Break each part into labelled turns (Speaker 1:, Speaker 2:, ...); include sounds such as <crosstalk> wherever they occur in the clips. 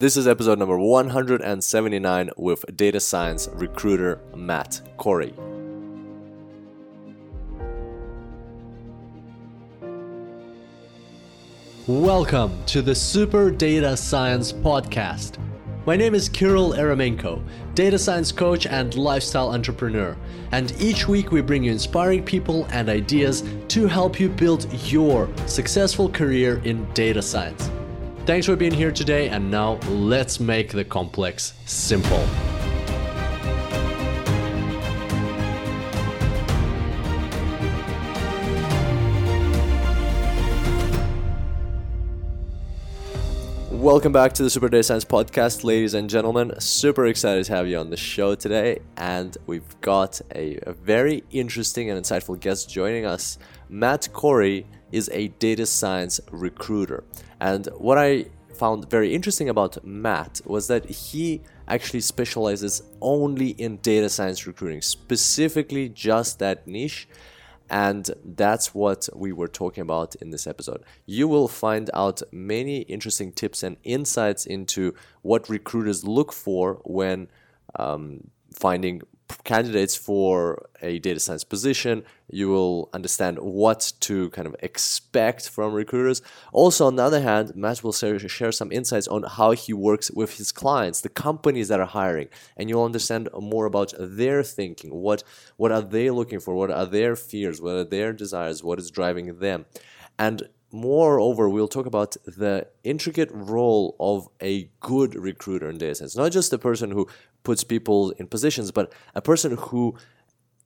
Speaker 1: This is episode number 179 with data science recruiter Matt Corey. Welcome to the Super Data Science Podcast. My name is Kirill Eremenko, data science coach and lifestyle entrepreneur. And each week we bring you inspiring people and ideas to help you build your successful career in data science. Thanks for being here today, and now let's make the complex simple. Welcome back to the Super Data Science Podcast, ladies and gentlemen. Super excited to have you on the show today, and we've got a, a very interesting and insightful guest joining us Matt Corey is a data science recruiter. And what I found very interesting about Matt was that he actually specializes only in data science recruiting, specifically just that niche. And that's what we were talking about in this episode. You will find out many interesting tips and insights into what recruiters look for when um, finding candidates for a data science position. You will understand what to kind of expect from recruiters. Also, on the other hand, Matt will share some insights on how he works with his clients, the companies that are hiring, and you'll understand more about their thinking. What what are they looking for? What are their fears? What are their desires? What is driving them? And moreover, we'll talk about the intricate role of a good recruiter in data science. Not just the person who puts people in positions, but a person who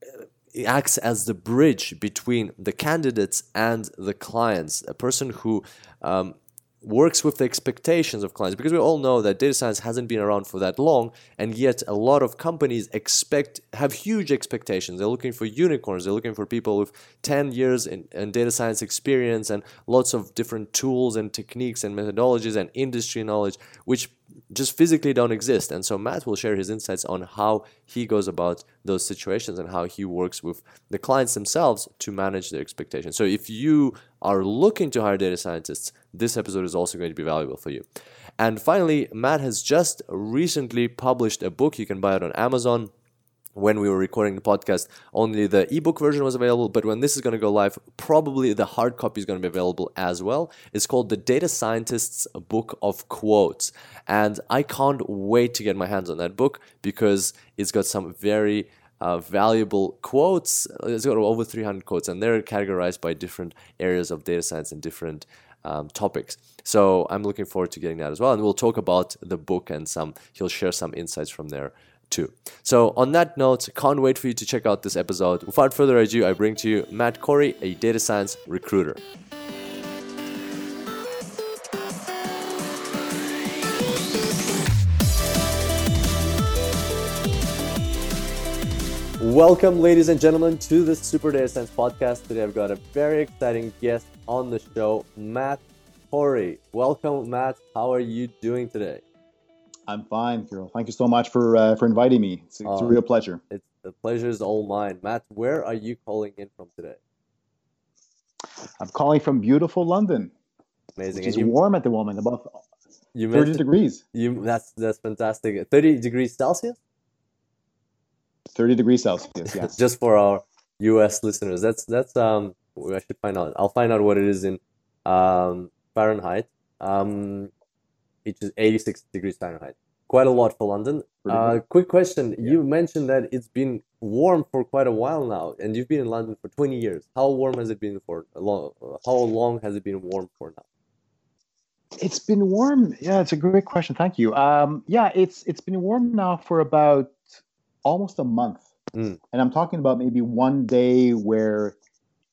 Speaker 1: uh, acts as the bridge between the candidates and the clients, a person who um, works with the expectations of clients because we all know that data science hasn't been around for that long and yet a lot of companies expect have huge expectations they're looking for unicorns they're looking for people with 10 years in, in data science experience and lots of different tools and techniques and methodologies and industry knowledge which just physically don't exist and so matt will share his insights on how he goes about those situations and how he works with the clients themselves to manage their expectations so if you are looking to hire data scientists this episode is also going to be valuable for you. And finally, Matt has just recently published a book. You can buy it on Amazon when we were recording the podcast, only the ebook version was available. But when this is going to go live, probably the hard copy is going to be available as well. It's called The Data Scientist's Book of Quotes. And I can't wait to get my hands on that book because it's got some very uh, valuable quotes. It's got over 300 quotes, and they're categorized by different areas of data science and different um, topics. So I'm looking forward to getting that as well. And we'll talk about the book and some, he'll share some insights from there too. So, on that note, can't wait for you to check out this episode. Without further ado, I bring to you Matt Corey, a data science recruiter. Welcome, ladies and gentlemen, to the Super Data Science podcast. Today, I've got a very exciting guest on the show, Matt Corey. Welcome, Matt. How are you doing today?
Speaker 2: I'm fine, Carol. Thank you so much for uh, for inviting me. It's, it's um, a oh, real pleasure. It's
Speaker 1: the pleasure is all mine, Matt. Where are you calling in from today?
Speaker 2: I'm calling from beautiful London. Amazing. It's warm at the moment, above 30 mentioned, degrees.
Speaker 1: You that's that's fantastic. 30 degrees Celsius.
Speaker 2: 30 degrees Celsius. Yes. <laughs>
Speaker 1: Just for our U.S. listeners, that's that's um I should find out. I'll find out what it is in um Fahrenheit. Um, it is 86 degrees Fahrenheit. Quite a lot for London. Uh, quick question: yeah. You mentioned that it's been warm for quite a while now, and you've been in London for 20 years. How warm has it been for long? How long has it been warm for now?
Speaker 2: It's been warm. Yeah, it's a great question. Thank you. Um, yeah, it's it's been warm now for about almost a month. Mm. And I'm talking about maybe one day where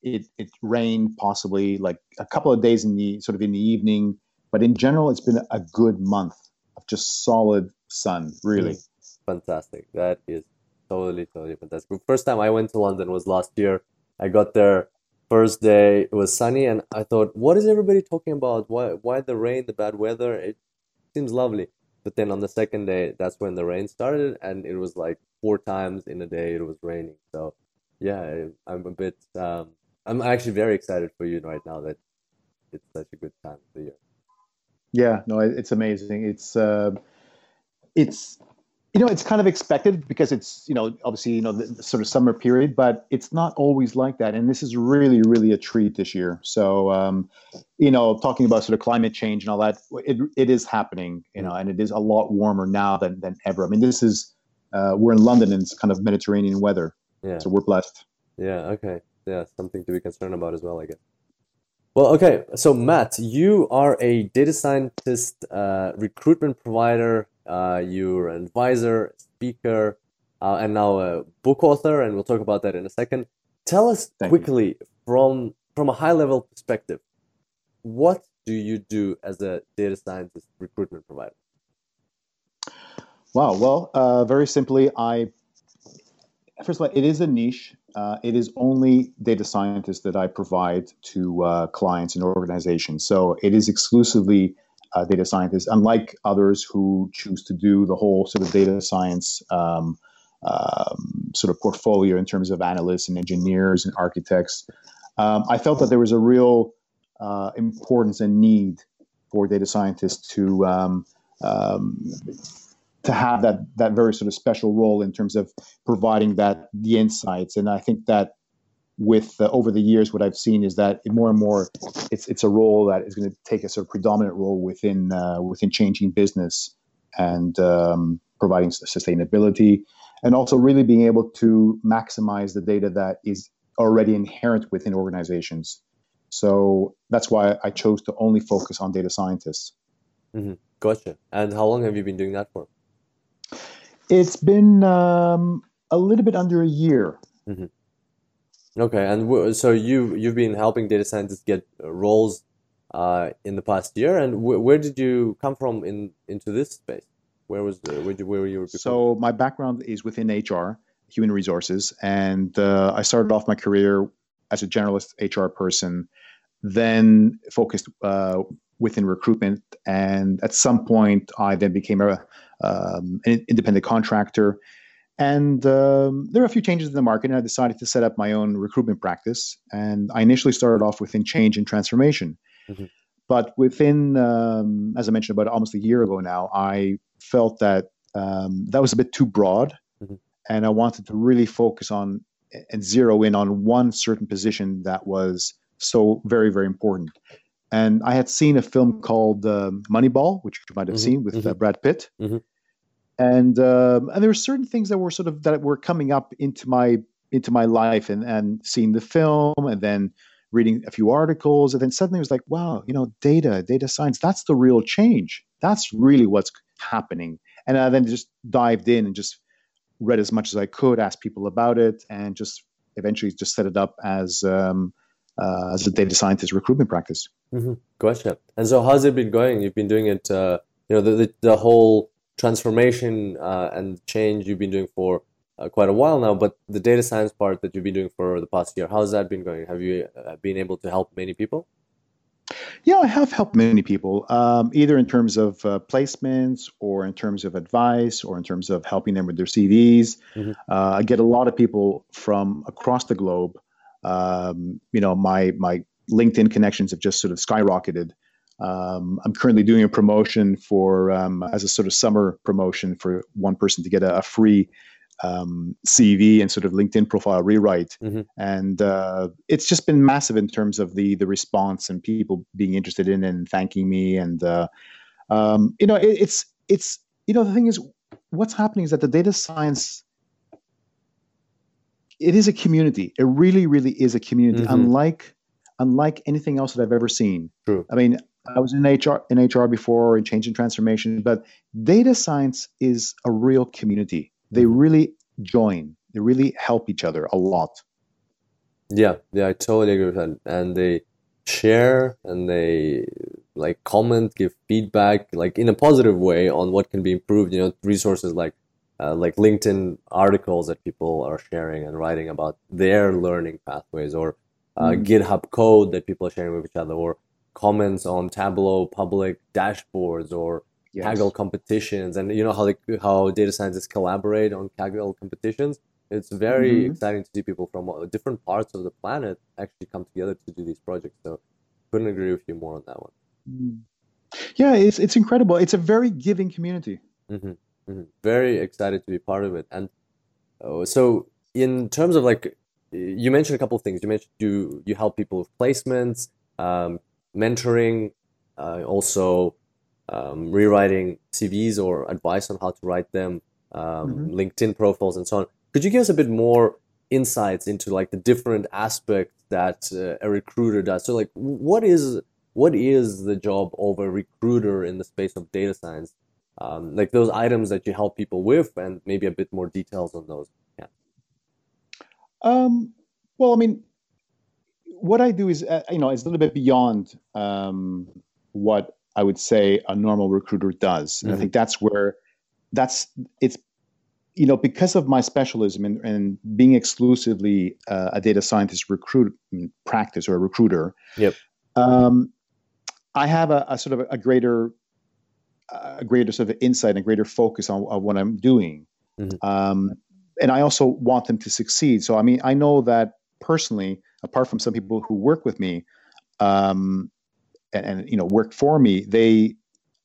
Speaker 2: it, it rained, possibly like a couple of days in the sort of in the evening. But in general, it's been a good month of just solid sun, really. Mm.
Speaker 1: Fantastic. That is totally, totally fantastic. First time I went to London was last year. I got there first day it was sunny and i thought what is everybody talking about why why the rain the bad weather it seems lovely but then on the second day, that's when the rain started, and it was like four times in a day it was raining. So yeah, I'm a bit. Um, I'm actually very excited for you right now that it's such a good time of the year.
Speaker 2: Yeah, no, it's amazing. It's uh, it's you know, it's kind of expected because it's, you know, obviously, you know, the, the sort of summer period, but it's not always like that. And this is really, really a treat this year. So, um, you know, talking about sort of climate change and all that, it, it is happening, you know, and it is a lot warmer now than, than ever. I mean, this is, uh, we're in London and it's kind of Mediterranean weather. Yeah. So we're blessed.
Speaker 1: Yeah. Okay. Yeah. Something to be concerned about as well, I guess. Well, okay. So, Matt, you are a data scientist uh, recruitment provider uh, you're an advisor, speaker, uh, and now a book author, and we'll talk about that in a second. Tell us Thank quickly you. from from a high level perspective, what do you do as a data scientist recruitment provider?
Speaker 2: Wow. Well, uh, very simply, I first of all, it is a niche. Uh, it is only data scientists that I provide to uh, clients and organizations. So it is exclusively uh, data scientists, unlike others who choose to do the whole sort of data science um, um, sort of portfolio in terms of analysts and engineers and architects. Um, I felt that there was a real uh, importance and need for data scientists to um, um, to have that that very sort of special role in terms of providing that the insights. And I think that with uh, over the years, what I've seen is that more and more, it's it's a role that is going to take a sort of predominant role within uh, within changing business and um, providing sustainability, and also really being able to maximize the data that is already inherent within organizations. So that's why I chose to only focus on data scientists.
Speaker 1: Mm-hmm. Gotcha. And how long have you been doing that for?
Speaker 2: It's been um, a little bit under a year. Mm-hmm.
Speaker 1: Okay, and w so you you've been helping data scientists get uh, roles uh, in the past year, and where did you come from in into this space? Where was the, uh, where, where were you?
Speaker 2: Before? So my background is within HR, human resources, and uh, I started off my career as a generalist HR person, then focused uh, within recruitment, and at some point I then became a um, an independent contractor and um, there are a few changes in the market, and I decided to set up my own recruitment practice. And I initially started off within change and transformation. Mm-hmm. But within, um, as I mentioned, about almost a year ago now, I felt that um, that was a bit too broad. Mm-hmm. And I wanted to really focus on and zero in on one certain position that was so very, very important. And I had seen a film called uh, Moneyball, which you might have mm-hmm. seen with uh, mm-hmm. Brad Pitt mm-hmm and um, and there were certain things that were sort of that were coming up into my into my life and and seeing the film and then reading a few articles and then suddenly it was like wow you know data data science that's the real change that's really what's happening and i then just dived in and just read as much as i could asked people about it and just eventually just set it up as um, uh, as a data scientist recruitment practice
Speaker 1: mm-hmm. gotcha and so how's it been going you've been doing it uh, you know the, the, the whole transformation uh, and change you've been doing for uh, quite a while now, but the data science part that you've been doing for the past year, how's that been going? Have you uh, been able to help many people?
Speaker 2: Yeah, I have helped many people, um, either in terms of uh, placements or in terms of advice or in terms of helping them with their CVs. Mm-hmm. Uh, I get a lot of people from across the globe. Um, you know, my my LinkedIn connections have just sort of skyrocketed um, I'm currently doing a promotion for um, as a sort of summer promotion for one person to get a, a free um, CV and sort of LinkedIn profile rewrite, mm-hmm. and uh, it's just been massive in terms of the the response and people being interested in and thanking me, and uh, um, you know it, it's it's you know the thing is what's happening is that the data science it is a community. It really, really is a community. Mm-hmm. Unlike unlike anything else that I've ever seen. True. I mean, I was in HR in HR before in change and transformation, but data science is a real community. They really join. They really help each other a lot.
Speaker 1: Yeah, yeah, I totally agree with that. And they share and they like comment, give feedback, like in a positive way on what can be improved. You know, resources like uh, like LinkedIn articles that people are sharing and writing about their learning pathways, or uh, mm-hmm. GitHub code that people are sharing with each other, or comments on Tableau public dashboards or yes. Kaggle competitions, and you know how the, how data scientists collaborate on Kaggle competitions. It's very mm-hmm. exciting to see people from uh, different parts of the planet actually come together to do these projects. So, couldn't agree with you more on that one. Mm.
Speaker 2: Yeah, it's it's incredible. It's a very giving community.
Speaker 1: Mm-hmm, mm-hmm. Very excited to be part of it. And uh, so, in terms of like, you mentioned a couple of things. You mentioned you you help people with placements, um, mentoring, uh, also um, rewriting CVs or advice on how to write them, um, mm-hmm. LinkedIn profiles, and so on. Could you give us a bit more insights into like the different aspects that uh, a recruiter does? So, like, what is what is the job of a recruiter in the space of data science? Um, like those items that you help people with, and maybe a bit more details on those. Yeah.
Speaker 2: Um, well, I mean, what I do is, uh, you know, it's a little bit beyond um, what I would say a normal recruiter does. And mm-hmm. I think that's where that's it's, you know, because of my specialism and, being exclusively uh, a data scientist recruit mm, practice or a recruiter. Yep. Um, I have a, a, sort of a greater, a greater sort of insight and greater focus on, on what I'm doing. Mm-hmm. Um, and I also want them to succeed. So I mean, I know that personally apart from some people who work with me um, and, and, you know work for me, they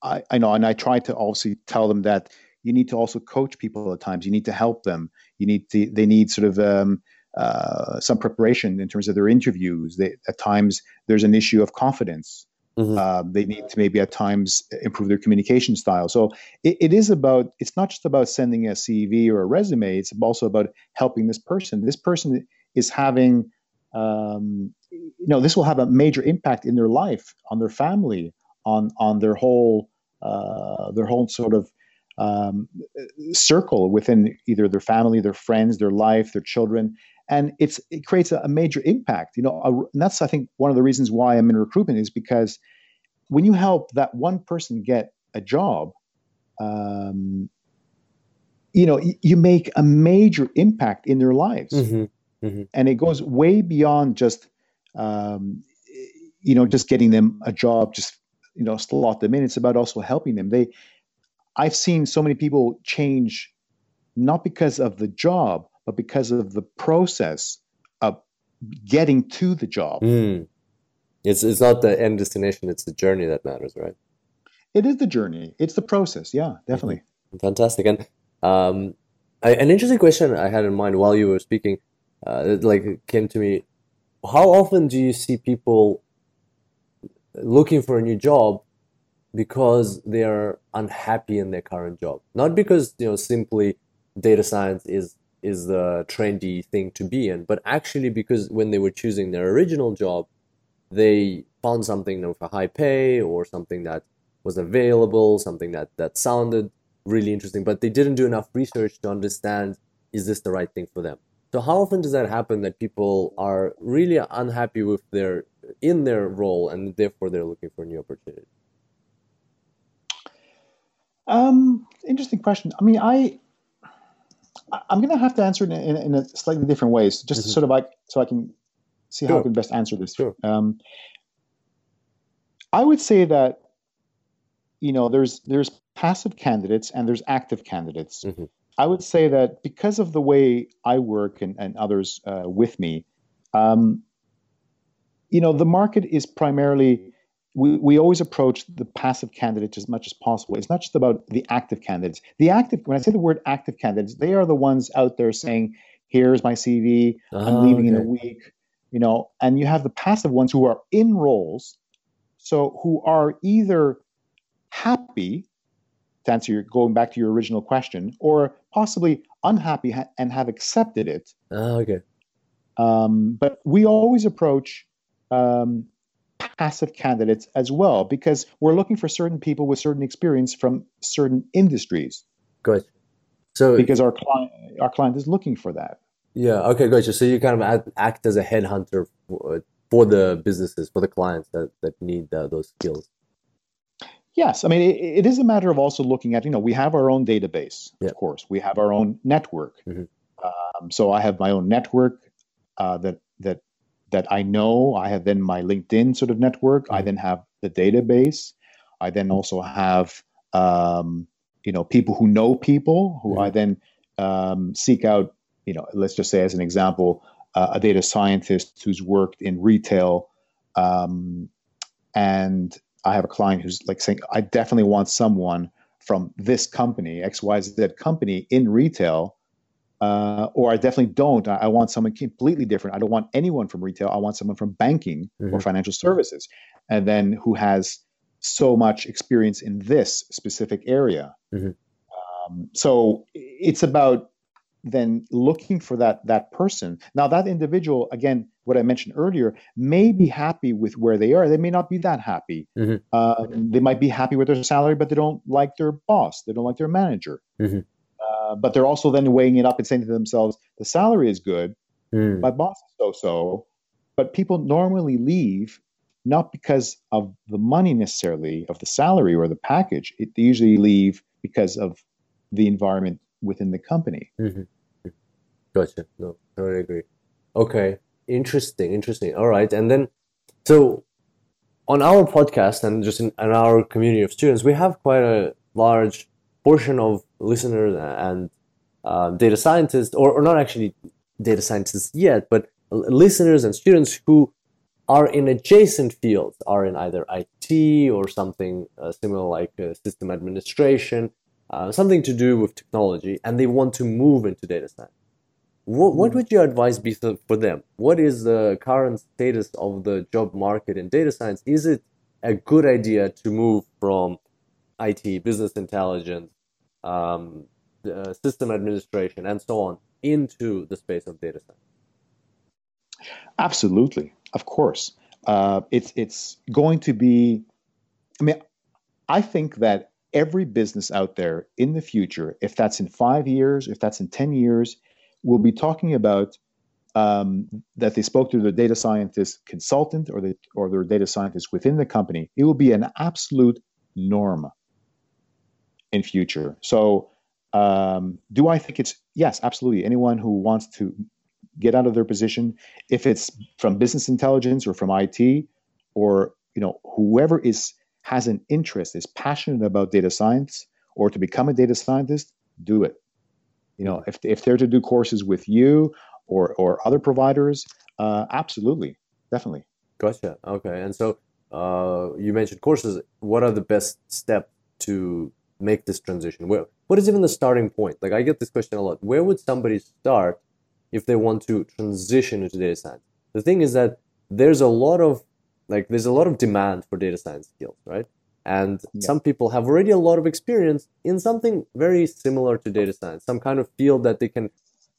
Speaker 2: I, I know and I try to obviously tell them that you need to also coach people at times. You need to help them. You need to, they need sort of um, uh, some preparation in terms of their interviews. They, at times, there's an issue of confidence. Mm-hmm. Uh, they need to maybe at times improve their communication style. So it, it is about, it's not just about sending a CV or a resume, it's also about helping this person. This person is having um, you know this will have a major impact in their life on their family on on their whole uh, their whole sort of um, circle within either their family their friends their life their children and it's it creates a, a major impact you know a, and that's i think one of the reasons why i'm in recruitment is because when you help that one person get a job um, you know you make a major impact in their lives mm-hmm Mm-hmm. And it goes way beyond just, um, you know, just getting them a job, just, you know, slot them in. It's about also helping them. They, I've seen so many people change, not because of the job, but because of the process of getting to the job. Mm.
Speaker 1: It's, it's not the end destination, it's the journey that matters, right?
Speaker 2: It is the journey. It's the process. Yeah, definitely.
Speaker 1: Mm-hmm. Fantastic. And um, I, an interesting question I had in mind while you were speaking uh, it, like came to me how often do you see people looking for a new job because they are unhappy in their current job not because you know simply data science is is the trendy thing to be in but actually because when they were choosing their original job they found something of a high pay or something that was available something that that sounded really interesting but they didn't do enough research to understand is this the right thing for them so how often does that happen that people are really unhappy with their in their role and therefore they're looking for a new opportunity?
Speaker 2: Um, interesting question. I mean, I I'm going to have to answer it in, in, in a slightly different way, so just mm-hmm. sort of like so I can see sure. how I can best answer this. Sure. Um, I would say that you know there's there's passive candidates and there's active candidates. Mm-hmm. I would say that because of the way I work and, and others uh, with me, um, you know, the market is primarily, we, we always approach the passive candidates as much as possible. It's not just about the active candidates. The active, when I say the word active candidates, they are the ones out there saying, here's my CV, oh, I'm ah, leaving okay. in a week, you know, and you have the passive ones who are in roles, so who are either happy to answer your going back to your original question, or possibly unhappy ha- and have accepted it.
Speaker 1: Oh, okay. Um,
Speaker 2: but we always approach um, passive candidates as well because we're looking for certain people with certain experience from certain industries.
Speaker 1: Good.
Speaker 2: So because our client our client is looking for that.
Speaker 1: Yeah. Okay. Gotcha. So you kind of act as a headhunter uh, for the businesses for the clients that that need uh, those skills.
Speaker 2: Yes, I mean it, it is a matter of also looking at you know we have our own database, of course, we have our own network. Mm-hmm. Um, so I have my own network uh, that that that I know. I have then my LinkedIn sort of network. Mm-hmm. I then have the database. I then also have um, you know people who know people who mm-hmm. I then um, seek out. You know, let's just say as an example, uh, a data scientist who's worked in retail um, and I have a client who's like saying, I definitely want someone from this company, XYZ company in retail, uh, or I definitely don't. I, I, want someone completely different. I don't want anyone from retail. I want someone from banking mm-hmm. or financial services, and then who has so much experience in this specific area. Mm-hmm. Um, so it's about then looking for that that person now that individual again what i mentioned earlier may be happy with where they are they may not be that happy mm-hmm. uh, they might be happy with their salary but they don't like their boss they don't like their manager mm-hmm. uh, but they're also then weighing it up and saying to themselves the salary is good mm. my boss is so so but people normally leave not because of the money necessarily of the salary or the package it, they usually leave because of the environment within the company. Mm-hmm.
Speaker 1: Gotcha. No, I totally agree. Okay, interesting, interesting. All right, and then so on our podcast and just in, in our community of students, we have quite a large portion of listeners and um, data scientists, or, or not actually data scientists yet, but listeners and students who are in adjacent fields, are in either IT or something uh, similar like uh, system administration, uh, something to do with technology, and they want to move into data science. What, what hmm. would your advice be for them? What is the current status of the job market in data science? Is it a good idea to move from IT, business intelligence, um, uh, system administration, and so on into the space of data science?
Speaker 2: Absolutely, of course. Uh, it's it's going to be. I mean, I think that every business out there in the future, if that's in five years, if that's in 10 years, will be talking about um, that they spoke to their data scientist consultant or, the, or their data scientist within the company. It will be an absolute norm in future. So, um, do I think it's yes, absolutely. Anyone who wants to get out of their position, if it's from business intelligence or from IT, or you know whoever is has an interest, is passionate about data science, or to become a data scientist, do it. You know, if, if they're to do courses with you or, or other providers, uh, absolutely, definitely.
Speaker 1: Gotcha. Okay. And so uh, you mentioned courses. What are the best step to make this transition? Where, what is even the starting point? Like, I get this question a lot. Where would somebody start if they want to transition into data science? The thing is that there's a lot of like there's a lot of demand for data science skills, right? And yeah. some people have already a lot of experience in something very similar to data science, some kind of field that they can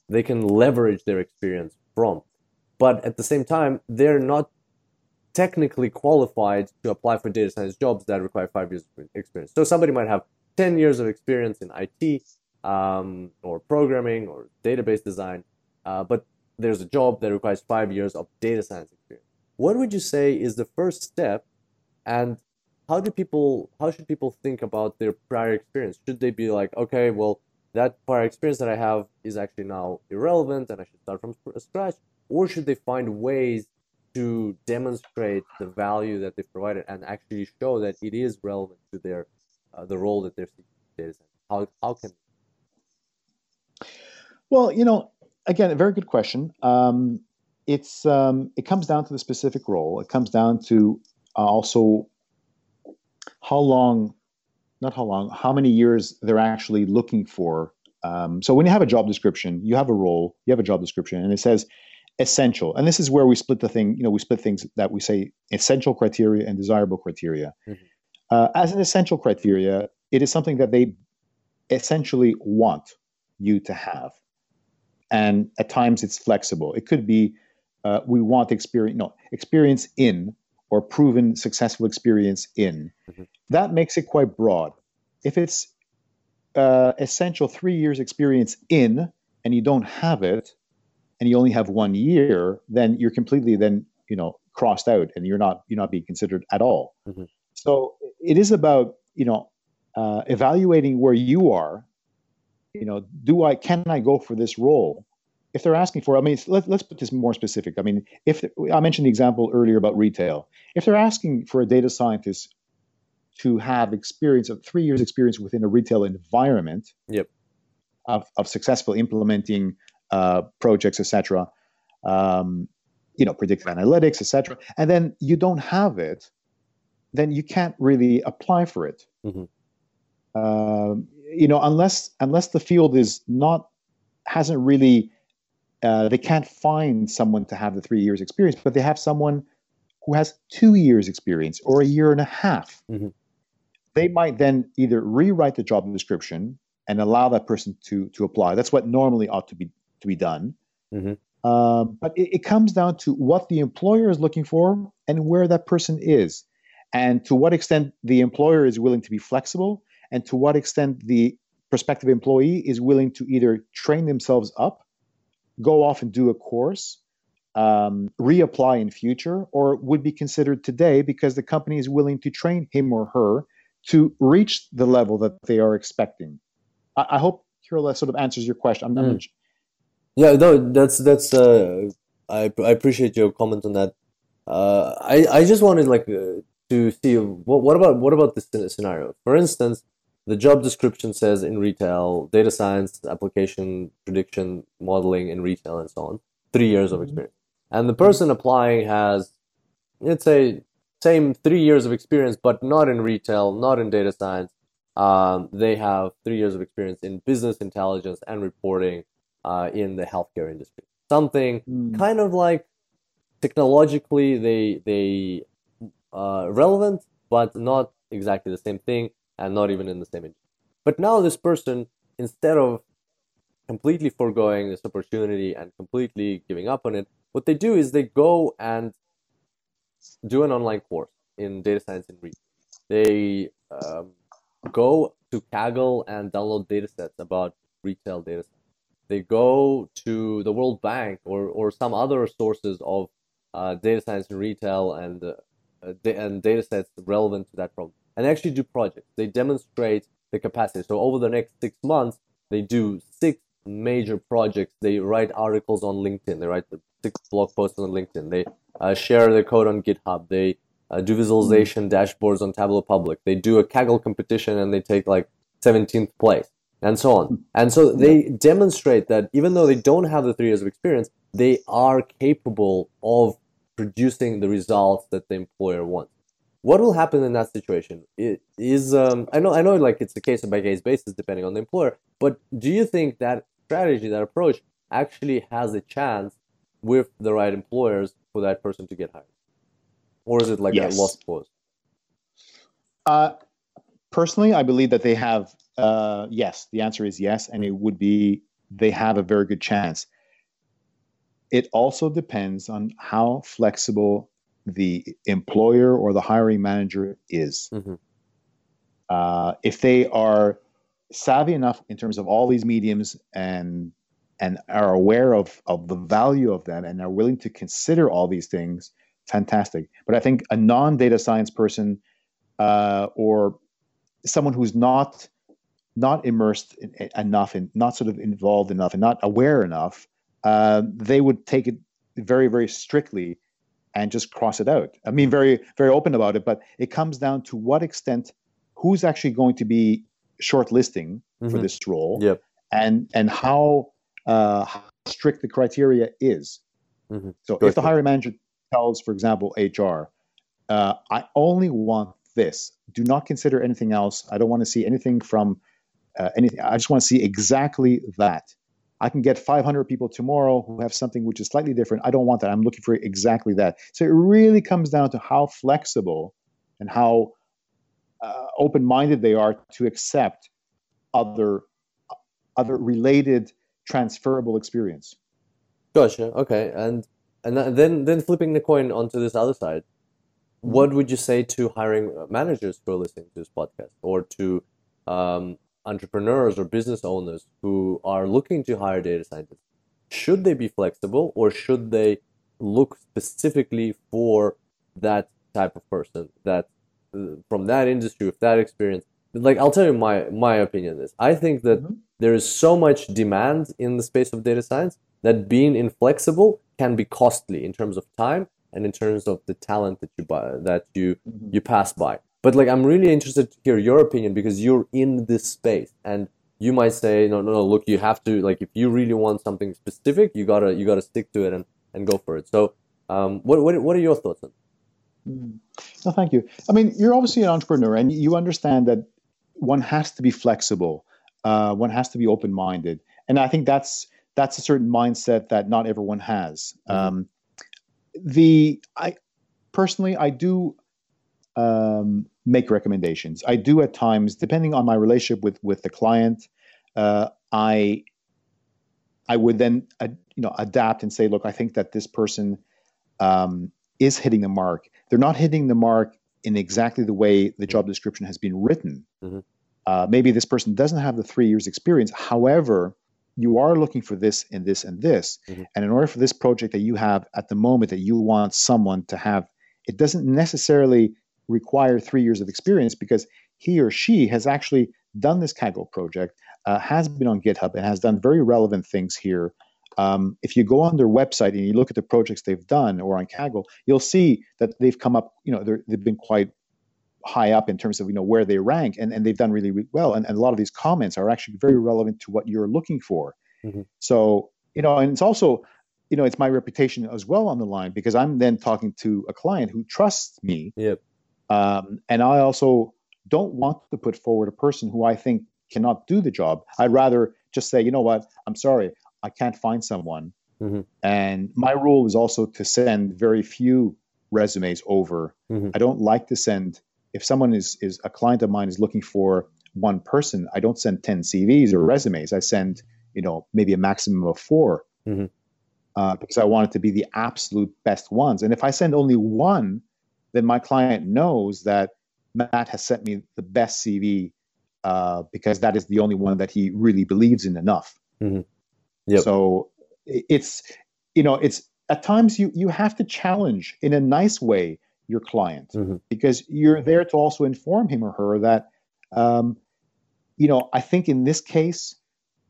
Speaker 1: they can leverage their experience from. But at the same time, they're not technically qualified to apply for data science jobs that require five years of experience. So somebody might have 10 years of experience in IT um, or programming or database design, uh, but there's a job that requires five years of data science experience. What would you say is the first step, and how do people? How should people think about their prior experience? Should they be like, okay, well, that prior experience that I have is actually now irrelevant, and I should start from scratch, or should they find ways to demonstrate the value that they provided and actually show that it is relevant to their uh, the role that they're seeking How how can
Speaker 2: well, you know, again, a very good question. Um, it's um, it comes down to the specific role. It comes down to uh, also how long, not how long, how many years they're actually looking for. Um, so when you have a job description, you have a role, you have a job description, and it says essential. And this is where we split the thing. You know, we split things that we say essential criteria and desirable criteria. Mm-hmm. Uh, as an essential criteria, it is something that they essentially want you to have. And at times it's flexible. It could be uh, we want experience, no, experience in or proven successful experience in. Mm-hmm. That makes it quite broad. If it's uh, essential three years experience in and you don't have it and you only have one year, then you're completely then, you know, crossed out and you're not, you're not being considered at all. Mm-hmm. So it is about, you know, uh, evaluating where you are, you know, do I, can I go for this role? if they're asking for, I mean, let, us put this more specific. I mean, if I mentioned the example earlier about retail, if they're asking for a data scientist to have experience of three years experience within a retail environment yep. of, of successful implementing uh, projects, etc., um, you know, predictive analytics, etc., and then you don't have it, then you can't really apply for it. Mm-hmm. Um, you know, unless unless the field is not hasn't really uh, they can't find someone to have the three years experience, but they have someone who has two years experience or a year and a half. Mm-hmm. They might then either rewrite the job description and allow that person to to apply. That's what normally ought to be to be done. Mm-hmm. Uh, but it, it comes down to what the employer is looking for and where that person is, and to what extent the employer is willing to be flexible, and to what extent the prospective employee is willing to either train themselves up go off and do a course, um, reapply in future, or would be considered today because the company is willing to train him or her to reach the level that they are expecting. I, I hope Kirilla sort of answers your question. I'm, mm.
Speaker 1: i yeah, no, that's that's. Uh, I I appreciate your comment on that. Uh, I I just wanted like uh, to see what what about what about this scenario? For instance, the job description says in retail, data science, application, prediction, modeling in retail, and so on, three years of mm-hmm. experience. And the person applying has, let's say, same three years of experience, but not in retail, not in data science. Um, they have three years of experience in business intelligence and reporting uh, in the healthcare industry. Something mm. kind of like technologically they they uh, relevant, but not exactly the same thing and not even in the same industry. But now this person, instead of completely foregoing this opportunity and completely giving up on it, what they do is they go and do an online course in data science and research. They um, go to Kaggle and download data sets about retail data science. They go to the World Bank or, or some other sources of uh, data science and retail and, uh, uh and data sets relevant to that problem and actually do projects. They demonstrate the capacity. So over the next six months, they do six major projects. They write articles on LinkedIn. They write six blog posts on LinkedIn. They uh, share their code on GitHub. They uh, do visualization dashboards on Tableau Public. They do a Kaggle competition and they take like 17th place and so on. And so they demonstrate that even though they don't have the three years of experience, they are capable of producing the results that the employer wants what will happen in that situation it is um, i know i know like it's a case by case basis depending on the employer but do you think that strategy that approach actually has a chance with the right employers for that person to get hired or is it like yes. a lost cause
Speaker 2: uh, personally i believe that they have uh, yes the answer is yes and it would be they have a very good chance it also depends on how flexible the employer or the hiring manager is. Mm-hmm. Uh, if they are savvy enough in terms of all these mediums and and are aware of of the value of them and are willing to consider all these things, fantastic. But I think a non data science person uh, or someone who's not not immersed in, in, enough and not sort of involved enough and not aware enough, uh, they would take it very very strictly and just cross it out. I mean, very, very open about it, but it comes down to what extent who's actually going to be shortlisting mm-hmm. for this role
Speaker 1: yep.
Speaker 2: and, and how, uh, how strict the criteria is. Mm-hmm. So Go if the hiring manager tells, for example, HR, uh, I only want this, do not consider anything else. I don't want to see anything from uh, anything. I just want to see exactly that. I can get 500 people tomorrow who have something which is slightly different. I don't want that. I'm looking for exactly that. So it really comes down to how flexible and how uh, open-minded they are to accept other other related transferable experience.
Speaker 1: Gotcha. Okay, and and then then flipping the coin onto this other side, what would you say to hiring managers who are listening to this podcast or to um, entrepreneurs or business owners who are looking to hire data scientists, should they be flexible or should they look specifically for that type of person that uh, from that industry with that experience? Like I'll tell you my my opinion on this. I think that mm-hmm. there is so much demand in the space of data science that being inflexible can be costly in terms of time and in terms of the talent that you buy that you mm-hmm. you pass by. But like, I'm really interested to hear your opinion because you're in this space, and you might say, no, no, no. Look, you have to like, if you really want something specific, you gotta you gotta stick to it and and go for it. So, um, what what what are your thoughts on?
Speaker 2: Mm-hmm. No, thank you. I mean, you're obviously an entrepreneur, and you understand that one has to be flexible. Uh, one has to be open minded, and I think that's that's a certain mindset that not everyone has. Mm-hmm. Um, the I personally, I do um, make recommendations. I do at times, depending on my relationship with with the client. Uh, I I would then uh, you know adapt and say, look, I think that this person um, is hitting the mark. They're not hitting the mark in exactly the way the job description has been written. Mm-hmm. Uh, maybe this person doesn't have the three years experience. However, you are looking for this and this and this. Mm-hmm. And in order for this project that you have at the moment that you want someone to have, it doesn't necessarily require three years of experience because he or she has actually done this Kaggle project, uh, has been on GitHub, and has done very relevant things here. Um, if you go on their website and you look at the projects they've done or on Kaggle, you'll see that they've come up, you know, they've been quite high up in terms of you know where they rank and, and they've done really, really well and, and a lot of these comments are actually very relevant to what you're looking for mm-hmm. so you know and it's also you know it's my reputation as well on the line because i'm then talking to a client who trusts me
Speaker 1: yep.
Speaker 2: Um, and I also don't want to put forward a person who I think cannot do the job. I'd rather just say, you know what, I'm sorry, I can't find someone. Mm-hmm. And my rule is also to send very few resumes over. Mm-hmm. I don't like to send if someone is is a client of mine is looking for one person, I don't send ten CVs or resumes. I send you know maybe a maximum of 4 mm-hmm. uh, because I want it to be the absolute best ones. And if I send only one, then my client knows that Matt has sent me the best CV uh, because that is the only one that he really believes in enough. Mm-hmm. Yep. So it's you know it's at times you you have to challenge in a nice way your client mm-hmm. because you're there to also inform him or her that um, you know I think in this case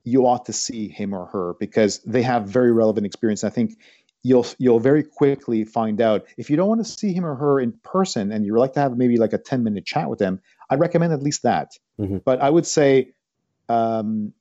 Speaker 2: you ought to see him or her because they have very relevant experience. I think you'll you'll very quickly find out if you don't want to see him or her in person and you would like to have maybe like a 10 minute chat with them i'd recommend at least that mm-hmm. but i would say um,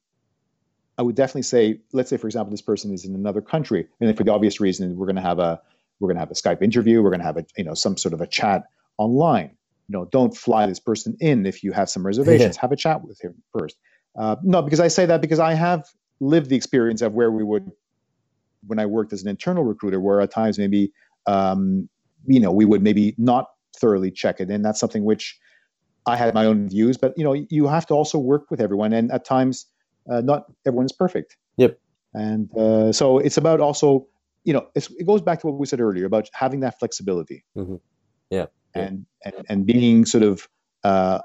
Speaker 2: i would definitely say let's say for example this person is in another country and for the obvious reason we're going to have a we're going to have a skype interview we're going to have a you know some sort of a chat online you know don't fly this person in if you have some reservations have a chat with him first uh, no because i say that because i have lived the experience of where we would when I worked as an internal recruiter, where at times maybe um, you know we would maybe not thoroughly check it, and that's something which I had my own views. But you know, you have to also work with everyone, and at times uh, not everyone's perfect.
Speaker 1: Yep.
Speaker 2: And uh, so it's about also you know it goes back to what we said earlier about having that flexibility.
Speaker 1: Mm-hmm. Yeah.
Speaker 2: And, and and being sort of uh,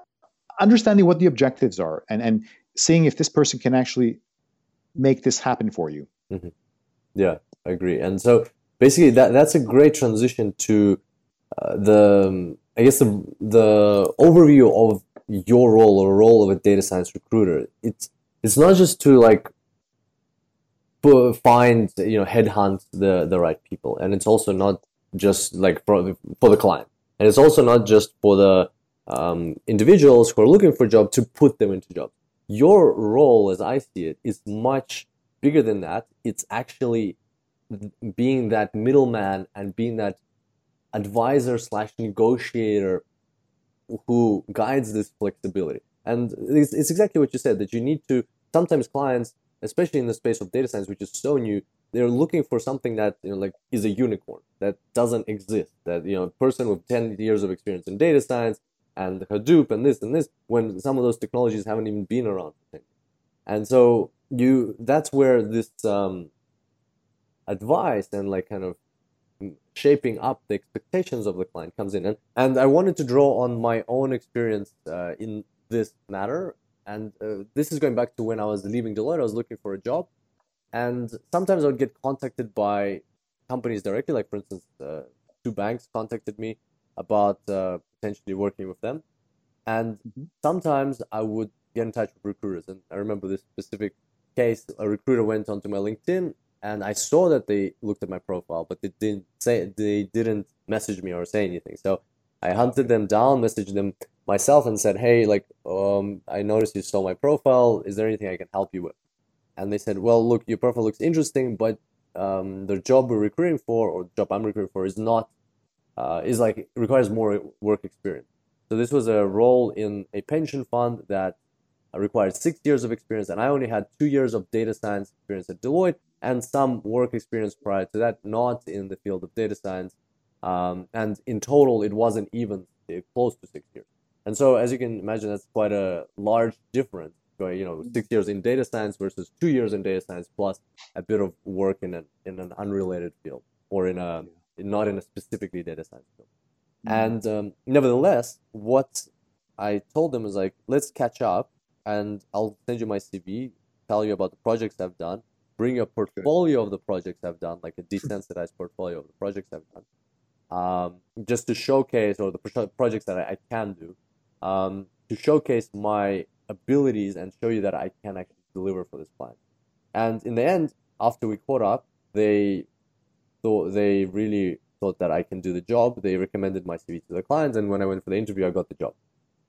Speaker 2: understanding what the objectives are and and seeing if this person can actually make this happen for you. Mm-hmm.
Speaker 1: Yeah, I agree. And so basically, that that's a great transition to uh, the um, I guess the the overview of your role or role of a data science recruiter. It's it's not just to like find you know headhunt the the right people, and it's also not just like for the, for the client, and it's also not just for the um, individuals who are looking for a job to put them into jobs. Your role, as I see it, is much bigger than that. It's actually being that middleman and being that advisor slash negotiator who guides this flexibility. And it's, it's, exactly what you said that you need to sometimes clients, especially in the space of data science, which is so new, they're looking for something that you know, like is a unicorn that doesn't exist. That you know, a person with ten years of experience in data science and Hadoop and this and this, when some of those technologies haven't even been around. And so you that's where this um, advice and like kind of shaping up the expectations of the client comes in and, and i wanted to draw on my own experience uh, in this matter and uh, this is going back to when i was leaving deloitte i was looking for a job and sometimes i would get contacted by companies directly like for instance uh, two banks contacted me about uh, potentially working with them and mm-hmm. sometimes i would get in touch with recruiters and i remember this specific case, a recruiter went onto my LinkedIn and I saw that they looked at my profile, but they didn't say they didn't message me or say anything. So I hunted them down, messaged them myself, and said, "Hey, like, um, I noticed you saw my profile. Is there anything I can help you with?" And they said, "Well, look, your profile looks interesting, but um, the job we're recruiting for, or job I'm recruiting for, is not uh, is like requires more work experience." So this was a role in a pension fund that required six years of experience, and I only had two years of data science experience at Deloitte and some work experience prior to that, not in the field of data science. Um, and in total, it wasn't even uh, close to six years. And so, as you can imagine, that's quite a large difference. You know, six years in data science versus two years in data science plus a bit of work in an in an unrelated field or in a yeah. not in a specifically data science field. Mm-hmm. And um, nevertheless, what I told them is like, let's catch up and I'll send you my CV, tell you about the projects I've done, bring a portfolio of the projects I've done, like a desensitized portfolio of the projects I've done, um, just to showcase or the pro- projects that I, I can do, um, to showcase my abilities and show you that I can actually deliver for this client. And in the end, after we caught up, they thought they really thought that I can do the job. They recommended my CV to the clients, and when I went for the interview, I got the job.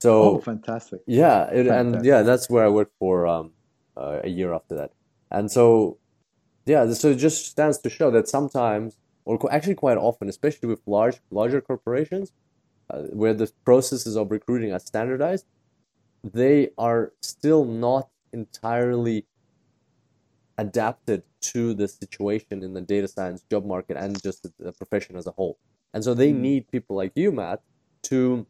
Speaker 2: So oh, fantastic!
Speaker 1: Yeah, it, fantastic. and yeah, that's where I worked for um, uh, a year after that, and so yeah, so it just stands to show that sometimes, or actually quite often, especially with large larger corporations, uh, where the processes of recruiting are standardized, they are still not entirely adapted to the situation in the data science job market and just the profession as a whole. And so they hmm. need people like you, Matt, to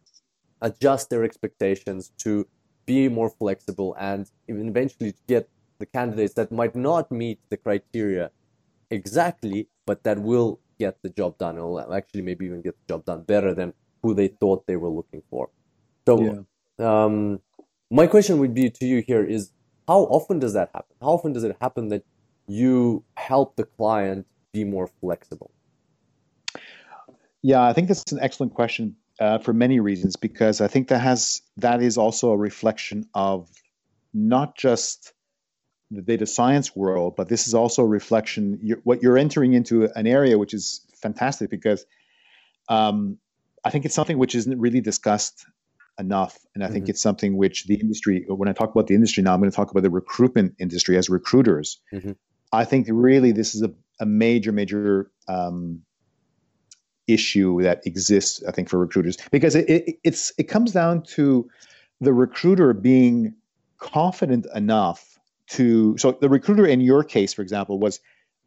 Speaker 1: adjust their expectations to be more flexible and even eventually get the candidates that might not meet the criteria exactly, but that will get the job done. It'll actually maybe even get the job done better than who they thought they were looking for. So, yeah. um, my question would be to you here is how often does that happen? How often does it happen that you help the client be more flexible?
Speaker 2: Yeah, I think this is an excellent question uh, for many reasons because I think that has that is also a reflection of not just the data science world, but this is also a reflection you, what you're entering into an area which is fantastic because um, I think it's something which isn't really discussed enough, and I mm-hmm. think it's something which the industry. When I talk about the industry now, I'm going to talk about the recruitment industry as recruiters. Mm-hmm. I think really this is a, a major, major um, issue that exists, I think, for recruiters because it, it, it's it comes down to the recruiter being confident enough to. So the recruiter in your case, for example, was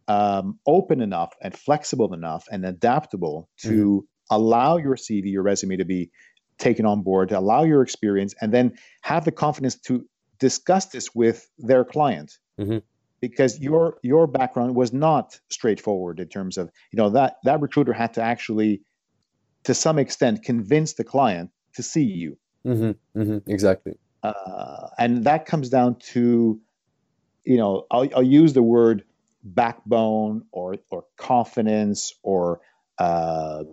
Speaker 2: um, open enough and flexible enough and adaptable to mm-hmm. allow your CV, your resume to be taken on board, to allow your experience, and then have the confidence to discuss this with their client. Mm-hmm because your your background was not straightforward in terms of you know that that recruiter had to actually to some extent convince the client to see you
Speaker 1: mm-hmm, mm-hmm, exactly
Speaker 2: uh, and that comes down to you know I'll, I'll, use the word backbone or or confidence or uh,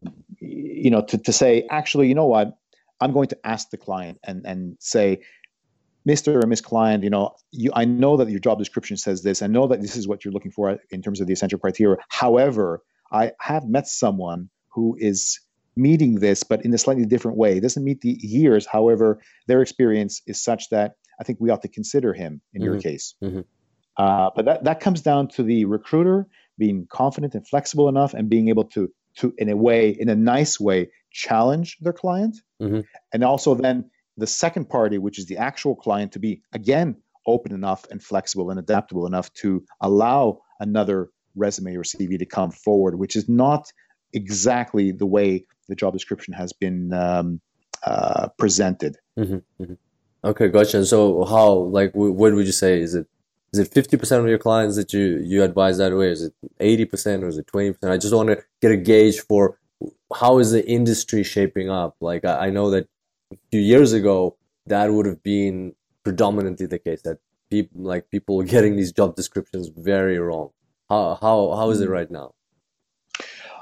Speaker 2: you know to, to say actually you know what i'm going to ask the client and and say Mr. or Miss Client, you know, you, I know that your job description says this. I know that this is what you're looking for in terms of the essential criteria. However, I have met someone who is meeting this, but in a slightly different way. It doesn't meet the years. However, their experience is such that I think we ought to consider him in mm-hmm. your case. Mm-hmm. Uh, but that, that comes down to the recruiter being confident and flexible enough and being able to to in a way in a nice way challenge their client mm-hmm. and also then the second party, which is the actual client, to be again open enough and flexible and adaptable enough to allow another resume or CV to come forward, which is not exactly the way the job description has been um, uh, presented. Mm-hmm, mm-hmm.
Speaker 1: Okay, gotcha. So how, like, what would you say? Is it is it fifty percent of your clients that you you advise that way? Is it eighty percent or is it twenty percent? I just want to get a gauge for how is the industry shaping up. Like, I, I know that a few years ago, that would have been predominantly the case that people like people <laughs> getting these job descriptions very wrong. How how how is it mm. right now?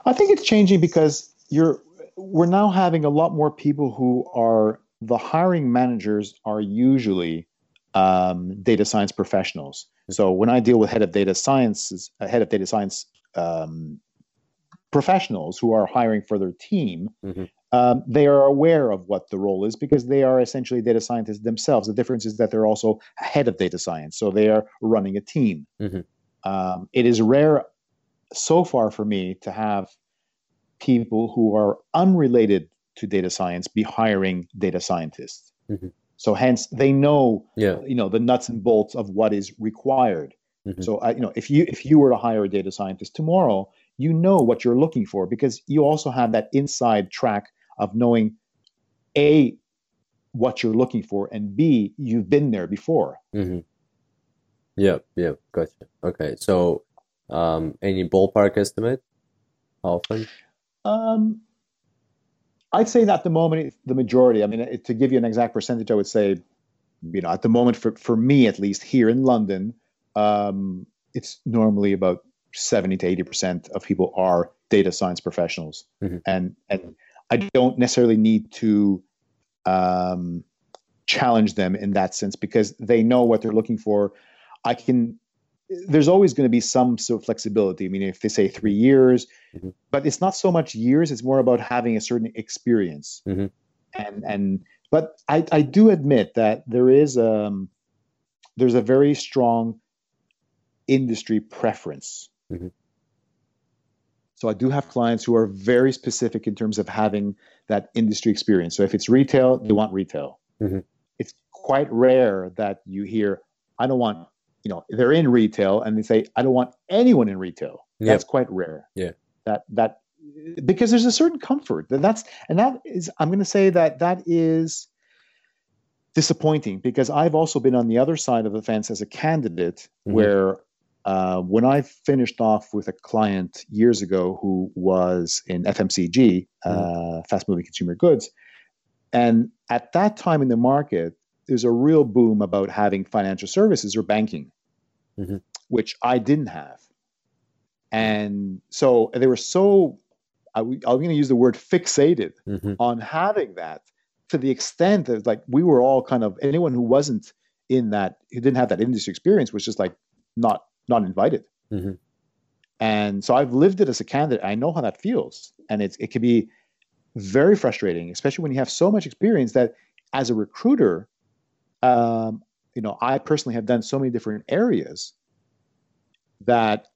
Speaker 2: I think it's changing because you're we're now having a lot more people who are the hiring managers are usually um, data science professionals. So when I deal with head of data sciences, uh, head of data science um, professionals who are hiring for their team, mm-hmm um, they are aware of what the role is because they are essentially data scientists themselves. The difference is that they're also head of data science, so they are running a team. Mm-hmm. Um, it is rare so far for me to have people who are unrelated to data science be hiring data scientists. Mm-hmm. So hence they know yeah. you know the nuts and bolts of what is required. Mm-hmm. So uh, you know if you if you were to hire a data scientist tomorrow, you know what you're looking for because you also have that inside track of knowing a what you're looking for and b you've been there before
Speaker 1: mm-hmm. yeah yeah gotcha okay so um any ballpark estimate how often
Speaker 2: um i'd say that the moment the majority i mean uh, to give you an exact percentage i would say you know at the moment for, for me at least here in london um, it's normally about 70 to 80 percent of people are data science professionals mm-hmm. and and I don't necessarily need to um, challenge them in that sense because they know what they're looking for. I can. There's always going to be some sort of flexibility. I mean, if they say three years, mm-hmm. but it's not so much years; it's more about having a certain experience. Mm-hmm. And and but I, I do admit that there is um there's a very strong industry preference. Mm-hmm. So I do have clients who are very specific in terms of having that industry experience. So if it's retail, they want retail. Mm-hmm. It's quite rare that you hear, I don't want, you know, they're in retail and they say, I don't want anyone in retail. Yep. That's quite rare. Yeah. That that because there's a certain comfort. That that's and that is I'm gonna say that that is disappointing because I've also been on the other side of the fence as a candidate mm-hmm. where uh, when I finished off with a client years ago who was in FMCG, uh, mm-hmm. uh, fast moving consumer goods, and at that time in the market, there's a real boom about having financial services or banking, mm-hmm. which I didn't have. And so they were so, I, am going to use the word fixated mm-hmm. on having that to the extent that like we were all kind of, anyone who wasn't in that, who didn't have that industry experience was just like not not invited. Mm-hmm. And so I've lived it as a candidate. I know how that feels. And it's, it can be very frustrating, especially when you have so much experience that as a recruiter, um, you know, I personally have done so many different areas that,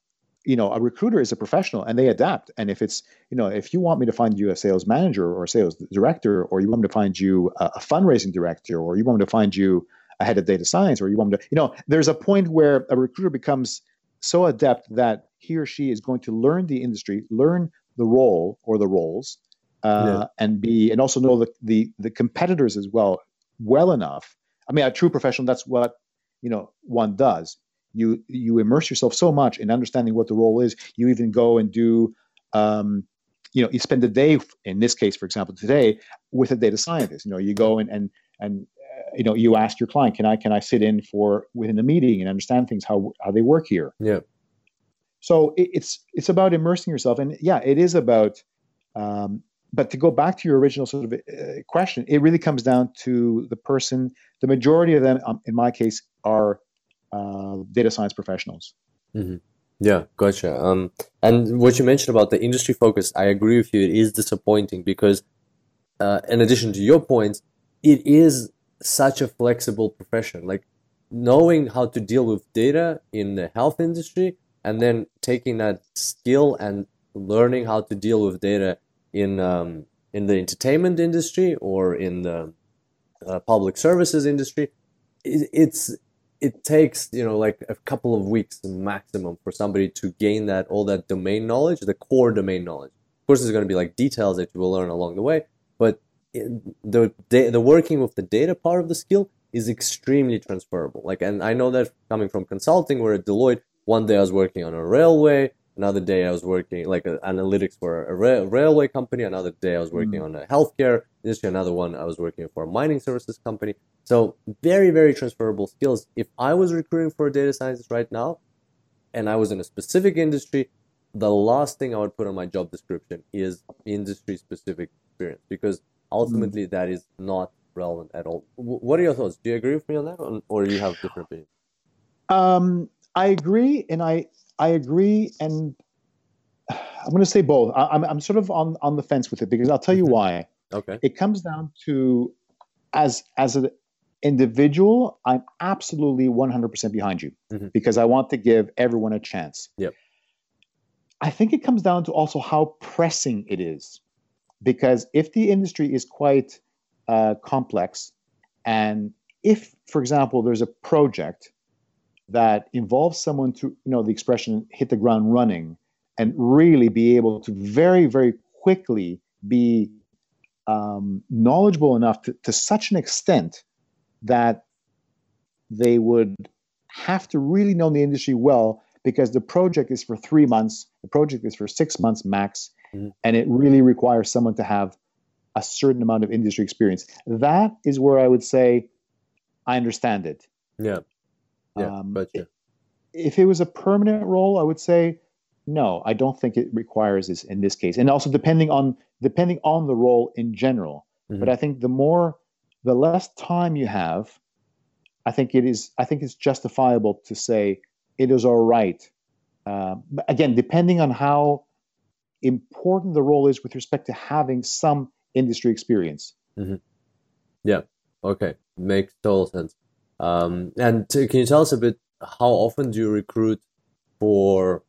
Speaker 2: you know, a recruiter is a professional and they adapt. And if it's, you know, if you want me to find you a sales manager or a sales director, or you want me to find you a, a fundraising director, or you want me to find you a head of data science or you want to, you know, there's a point where a recruiter becomes so adept that he or she is going to learn the industry, learn the role or the roles, uh, yeah. and be and also know the, the the competitors as well well enough. I mean, a true professional, that's what you know one does. You you immerse yourself so much in understanding what the role is. You even go and do. Um, you know, you spend the day, in this case, for example, today with a data scientist. You know, you go and and and you know you ask your client can i can i sit in for within the meeting and understand things how how they work here yeah so it, it's it's about immersing yourself and yeah it is about um, but to go back to your original sort of uh, question it really comes down to the person the majority of them um, in my case are uh, data science professionals
Speaker 1: mm-hmm. yeah gotcha um, and what you mentioned about the industry focus i agree with you it is disappointing because uh, in addition to your points it is such a flexible profession. Like knowing how to deal with data in the health industry and then taking that skill and learning how to deal with data in um, in the entertainment industry or in the uh, public services industry it, it's it takes you know like a couple of weeks maximum for somebody to gain that all that domain knowledge the core domain knowledge of course there's going to be like details that you will learn along the way but the the working with the data part of the skill is extremely transferable. Like, and I know that coming from consulting, where at Deloitte, one day I was working on a railway, another day I was working like uh, analytics for a ra- railway company, another day I was working mm. on a healthcare industry, another one I was working for a mining services company. So very, very transferable skills. If I was recruiting for a data scientist right now, and I was in a specific industry, the last thing I would put on my job description is industry specific experience because Mm. ultimately mm. that is not relevant at all. W- what are your thoughts? Do you agree with me on that, or, or do you have different opinions?
Speaker 2: Um, I agree, and I I agree, and I'm going to say both. I, am I'm, I'm sort of on on the fence with it because I'll tell you mm-hmm. why.
Speaker 1: okay.
Speaker 2: It comes down to as as an individual, I'm absolutely 100% behind you mm-hmm. because I want to give everyone a chance. Yep. I think it comes down to also how pressing it is. Because if the industry is quite uh, complex, and if, for example, there's a project that involves someone to, you know, the expression hit the ground running and really be able to very, very quickly be um, knowledgeable enough to, to such an extent that they would have to really know the industry well because the project is for three months, the project is for six months max, Mm-hmm. And it really requires someone to have a certain amount of industry experience. That is where I would say I understand it.
Speaker 1: Yeah.
Speaker 2: Yeah. Um, but yeah. If it was a permanent role, I would say no, I don't think it requires this in this case. And also depending on depending on the role in general. Mm-hmm. But I think the more the less time you have, I think it is I think it's justifiable to say it is all right. Uh, again, depending on how important the role is with respect to having some industry experience.
Speaker 1: Mm-hmm. Yeah. Okay. Makes total sense. Um, and can you tell us a bit how often do you recruit for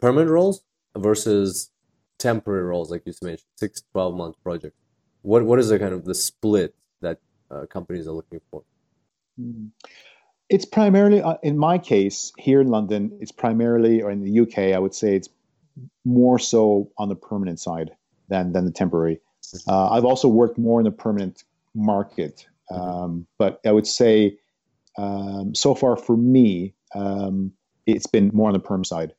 Speaker 1: permanent roles versus temporary roles, like you mentioned, six, 12 month project? What, what is the kind of the split that uh, companies are looking for? Mm-hmm.
Speaker 2: It's primarily, uh, in my case, here in London, it's primarily, or in the UK, I would say it's more so on the permanent side than than the temporary. Uh, I've also worked more in the permanent market, mm-hmm. um, but I would say um, so far for me, um, it's been more on the perm side.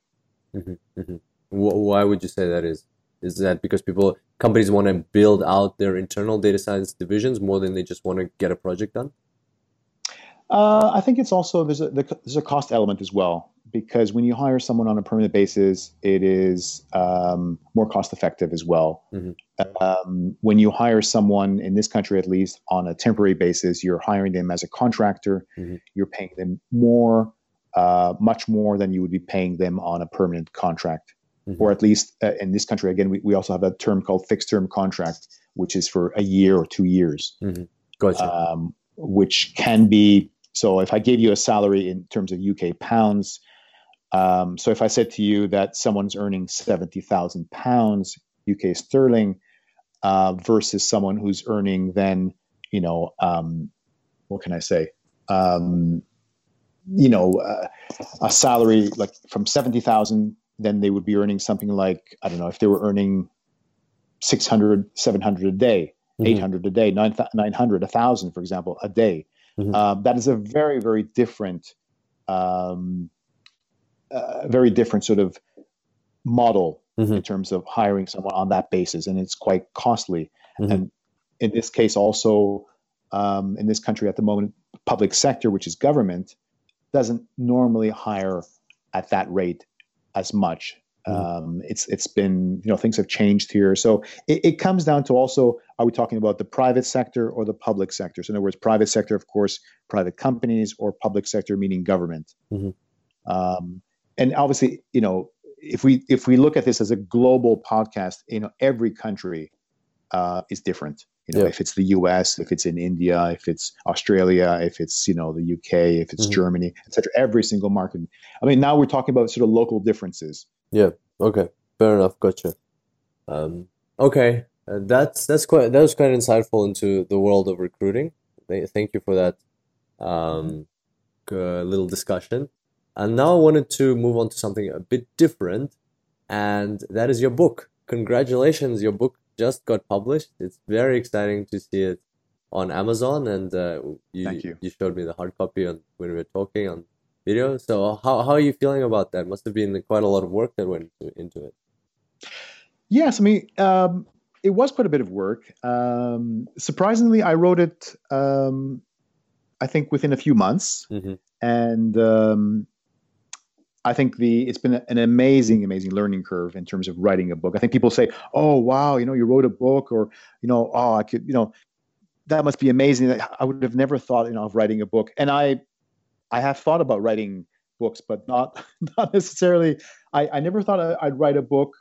Speaker 1: Mm-hmm, mm-hmm. Why would you say that is? Is that because people companies want to build out their internal data science divisions more than they just want to get a project done?
Speaker 2: Uh, I think it's also there's a there's a cost element as well because when you hire someone on a permanent basis, it is um, more cost effective as well. Mm-hmm. Um, when you hire someone in this country, at least on a temporary basis, you're hiring them as a contractor. Mm-hmm. You're paying them more, uh, much more than you would be paying them on a permanent contract. Mm-hmm. Or at least uh, in this country, again, we, we also have a term called fixed term contract, which is for a year or two years. Mm-hmm.
Speaker 1: Gotcha. Um,
Speaker 2: which can be so if I gave you a salary in terms of UK pounds, um, so if I said to you that someone's earning 70,000 pounds UK sterling uh, versus someone who's earning then, you know, um, what can I say? Um, you know, uh, a salary like from 70,000, then they would be earning something like, I don't know, if they were earning 600, 700 a day, mm-hmm. 800 a day, 900, 1,000, for example, a day. Mm-hmm. Uh, that is a very, very different um, a very different sort of model mm-hmm. in terms of hiring someone on that basis, and it's quite costly. Mm-hmm. And in this case, also um, in this country at the moment, public sector, which is government, doesn't normally hire at that rate as much. Mm-hmm. Um, it's it's been you know things have changed here, so it, it comes down to also are we talking about the private sector or the public sector? So in other words, private sector, of course, private companies, or public sector meaning government. Mm-hmm. Um, and obviously, you know, if we if we look at this as a global podcast, you know, every country uh, is different. You know, yeah. if it's the U.S., if it's in India, if it's Australia, if it's you know the U.K., if it's mm-hmm. Germany, etc. Every single market. I mean, now we're talking about sort of local differences.
Speaker 1: Yeah. Okay. Fair enough. Gotcha. Um, okay. Uh, that's that's quite that was quite insightful into the world of recruiting. Thank you for that um, little discussion. And now I wanted to move on to something a bit different, and that is your book. Congratulations, your book just got published. It's very exciting to see it on Amazon, and uh, you, you, you showed me the hard copy on when we were talking on video. So how how are you feeling about that? Must have been quite a lot of work that went into it.
Speaker 2: Yes, I mean um, it was quite a bit of work. Um, surprisingly, I wrote it. Um, I think within a few months, mm-hmm. and um, I think the it's been an amazing, amazing learning curve in terms of writing a book. I think people say, "Oh, wow, you know, you wrote a book," or you know, "Oh, I could," you know, that must be amazing. I would have never thought, you know, of writing a book. And I, I have thought about writing books, but not <laughs> not necessarily. I, I never thought I'd write a book.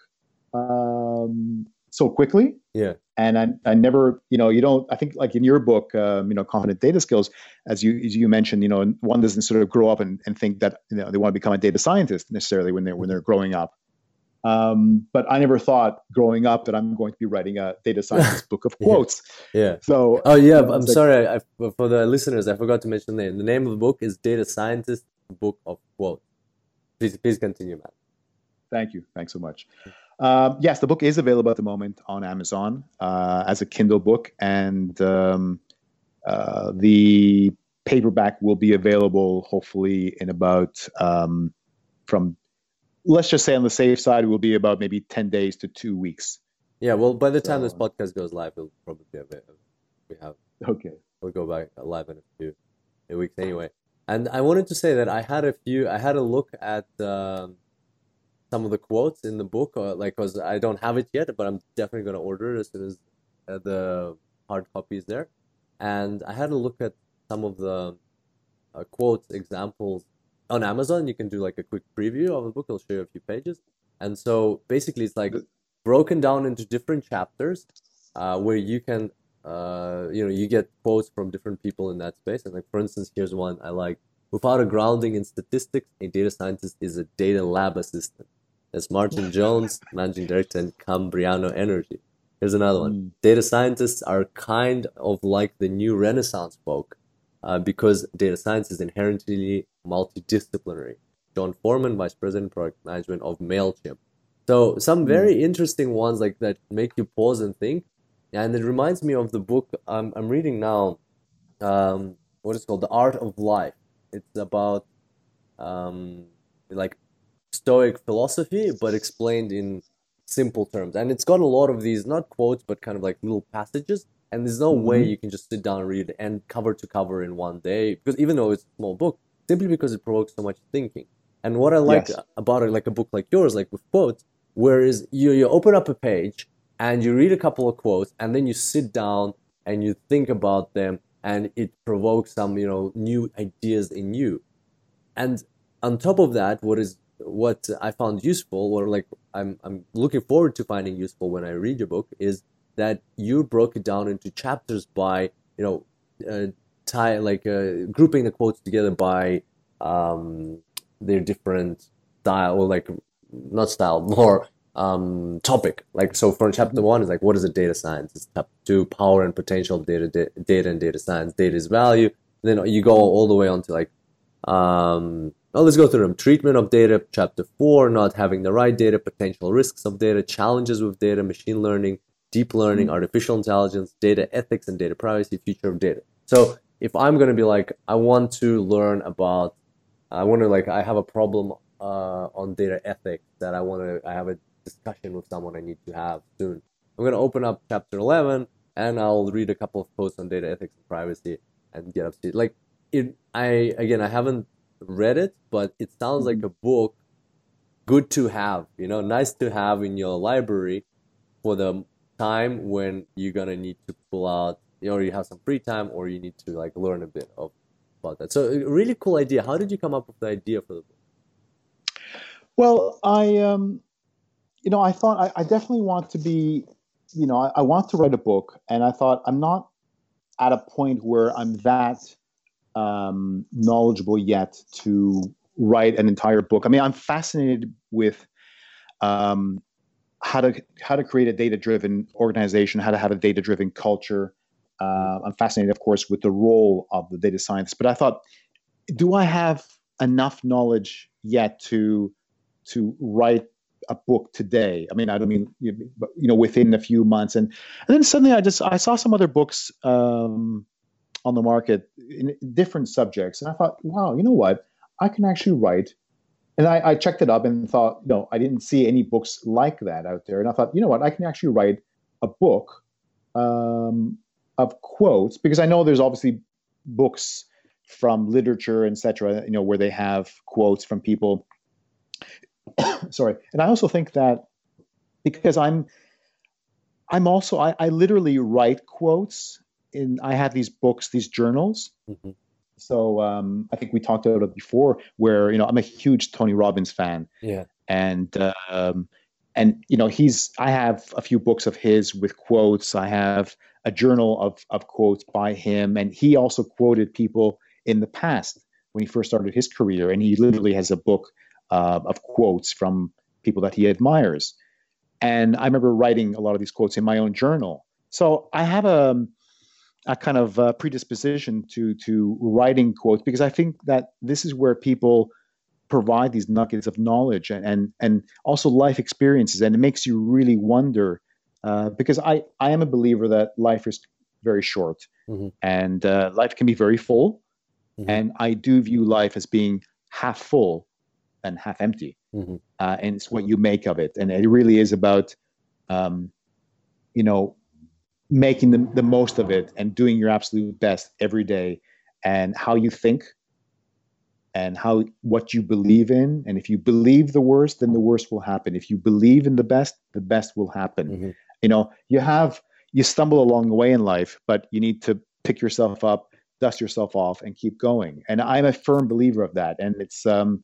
Speaker 2: Um, so quickly. Yeah. And I, I never, you know, you don't, I think like in your book, um, you know, confident data skills, as you, as you mentioned, you know, one doesn't sort of grow up and, and think that, you know, they want to become a data scientist necessarily when they're, when they're growing up. Um, but I never thought growing up that I'm going to be writing a data science <laughs> book of quotes.
Speaker 1: yeah. yeah. So. Oh yeah, I'm like, sorry I, for the listeners. I forgot to mention the name. The name of the book is Data Scientist Book of Quotes. Please, please continue, Matt.
Speaker 2: Thank you. Thanks so much. Um, yes, the book is available at the moment on Amazon uh, as a Kindle book, and um, uh, the paperback will be available hopefully in about um, from let's just say on the safe side will be about maybe 10 days to two weeks
Speaker 1: yeah well by the time this podcast goes live it'll probably be available we have
Speaker 2: okay
Speaker 1: we'll go back live in a few weeks anyway and i wanted to say that i had a few i had a look at um, some of the quotes in the book, or uh, like, cause I don't have it yet, but I'm definitely gonna order it as soon as uh, the hard copy is there. And I had a look at some of the uh, quotes examples on Amazon. You can do like a quick preview of the book. I'll show you a few pages. And so basically, it's like broken down into different chapters uh, where you can, uh, you know, you get quotes from different people in that space. And like, for instance, here's one I like. Without a grounding in statistics, a data scientist is a data lab assistant. That's Martin Jones, managing director, at Cambriano Energy. Here's another one. Mm. Data scientists are kind of like the new Renaissance folk uh, because data science is inherently multidisciplinary. John Foreman, Vice President Product Management of MailChimp. So, some hmm. very mm. interesting ones like that make you pause and think. And it reminds me of the book I'm, I'm reading now. Um, what is called The Art of Life. It's about um, like Stoic philosophy, but explained in simple terms. And it's got a lot of these, not quotes, but kind of like little passages. And there's no mm-hmm. way you can just sit down and read and cover to cover in one day. Because even though it's a small book, simply because it provokes so much thinking. And what I like yes. about it, like a book like yours, like with quotes, whereas you, you open up a page and you read a couple of quotes and then you sit down and you think about them and it provokes some, you know, new ideas in you. And on top of that, what is what I found useful, or like I'm, I'm looking forward to finding useful when I read your book, is that you broke it down into chapters by, you know, uh, tie like uh, grouping the quotes together by um, their different style or like not style <laughs> more um, topic. Like so, for chapter one is like what is a data science? It's chapter two power and potential data, data, data and data science. Data is value. then you go all the way on to like um, well, let's go through them. Treatment of data, chapter four, not having the right data, potential risks of data, challenges with data, machine learning, deep learning, mm-hmm. artificial intelligence, data ethics and data privacy, future of data. So if I'm going to be like, I want to learn about, I want to like, I have a problem uh, on data ethics that I want to, I have a discussion with someone I need to have soon. I'm going to open up chapter 11 and I'll read a couple of posts on data ethics and privacy and get up to it. Like, it I again I haven't read it, but it sounds like mm-hmm. a book good to have, you know, nice to have in your library for the time when you're gonna need to pull out you know, you have some free time or you need to like learn a bit of about that. So really cool idea. How did you come up with the idea for the book?
Speaker 2: Well, I um you know, I thought I, I definitely want to be, you know, I, I want to write a book and I thought I'm not at a point where I'm that um, knowledgeable yet to write an entire book. I mean, I'm fascinated with um, how to how to create a data driven organization, how to have a data driven culture. Uh, I'm fascinated, of course, with the role of the data scientist. But I thought, do I have enough knowledge yet to to write a book today? I mean, I don't mean you know within a few months. And and then suddenly I just I saw some other books. Um, on the market in different subjects. And I thought, wow, you know what? I can actually write. And I, I checked it up and thought, no, I didn't see any books like that out there. And I thought, you know what? I can actually write a book um, of quotes because I know there's obviously books from literature, etc. You know, where they have quotes from people. <coughs> Sorry, and I also think that because I'm, I'm also I, I literally write quotes in I have these books, these journals. Mm-hmm. So um, I think we talked about it before, where you know I'm a huge Tony Robbins fan. Yeah, and um, and you know he's I have a few books of his with quotes. I have a journal of of quotes by him, and he also quoted people in the past when he first started his career, and he literally has a book uh, of quotes from people that he admires. And I remember writing a lot of these quotes in my own journal. So I have a um, a kind of uh, predisposition to to writing quotes because I think that this is where people provide these nuggets of knowledge and and, and also life experiences, and it makes you really wonder. Uh, because I I am a believer that life is very short, mm-hmm. and uh, life can be very full, mm-hmm. and I do view life as being half full and half empty, mm-hmm. Uh, and it's what you make of it, and it really is about. Um, you know making the, the most of it and doing your absolute best every day and how you think and how what you believe in and if you believe the worst then the worst will happen if you believe in the best the best will happen mm-hmm. you know you have you stumble along the way in life but you need to pick yourself up dust yourself off and keep going and i'm a firm believer of that and it's um,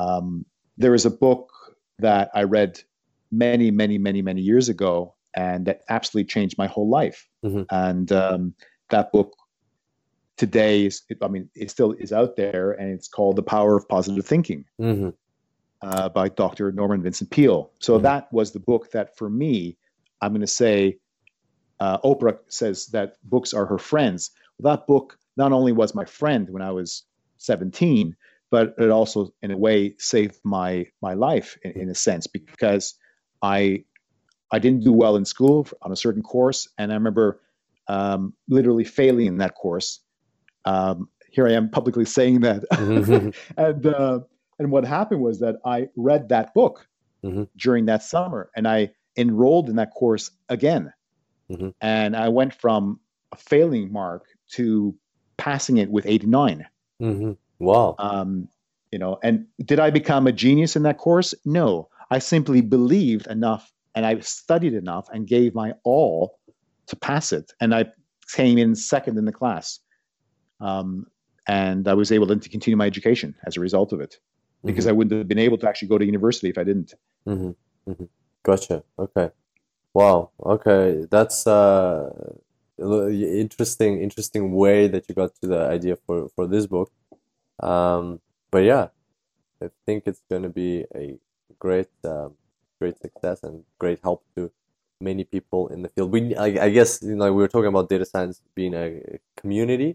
Speaker 2: um there is a book that i read many many many many years ago and that absolutely changed my whole life. Mm-hmm. And um, that book today is, I mean, it still is out there, and it's called The Power of Positive Thinking mm-hmm. uh, by Dr. Norman Vincent Peale. So mm-hmm. that was the book that for me, I'm going to say, uh, Oprah says that books are her friends. Well, that book not only was my friend when I was 17, but it also, in a way, saved my my life in, in a sense because I I didn't do well in school on a certain course, and I remember um, literally failing in that course. Um, here I am publicly saying that. Mm-hmm. <laughs> and uh, and what happened was that I read that book mm-hmm. during that summer, and I enrolled in that course again, mm-hmm. and I went from a failing mark to passing it with 89.
Speaker 1: Mm-hmm. Wow.
Speaker 2: Um, you know, and did I become a genius in that course? No, I simply believed enough and I studied enough and gave my all to pass it. And I came in second in the class. Um, and I was able then to continue my education as a result of it because mm-hmm. I wouldn't have been able to actually go to university if I didn't.
Speaker 1: Mm-hmm. Mm-hmm. Gotcha. Okay. Wow. Okay. That's uh, interesting, interesting way that you got to the idea for, for this book. Um, but yeah, I think it's going to be a great um, great success and great help to many people in the field. We, I, I guess, you know, we were talking about data science being a community,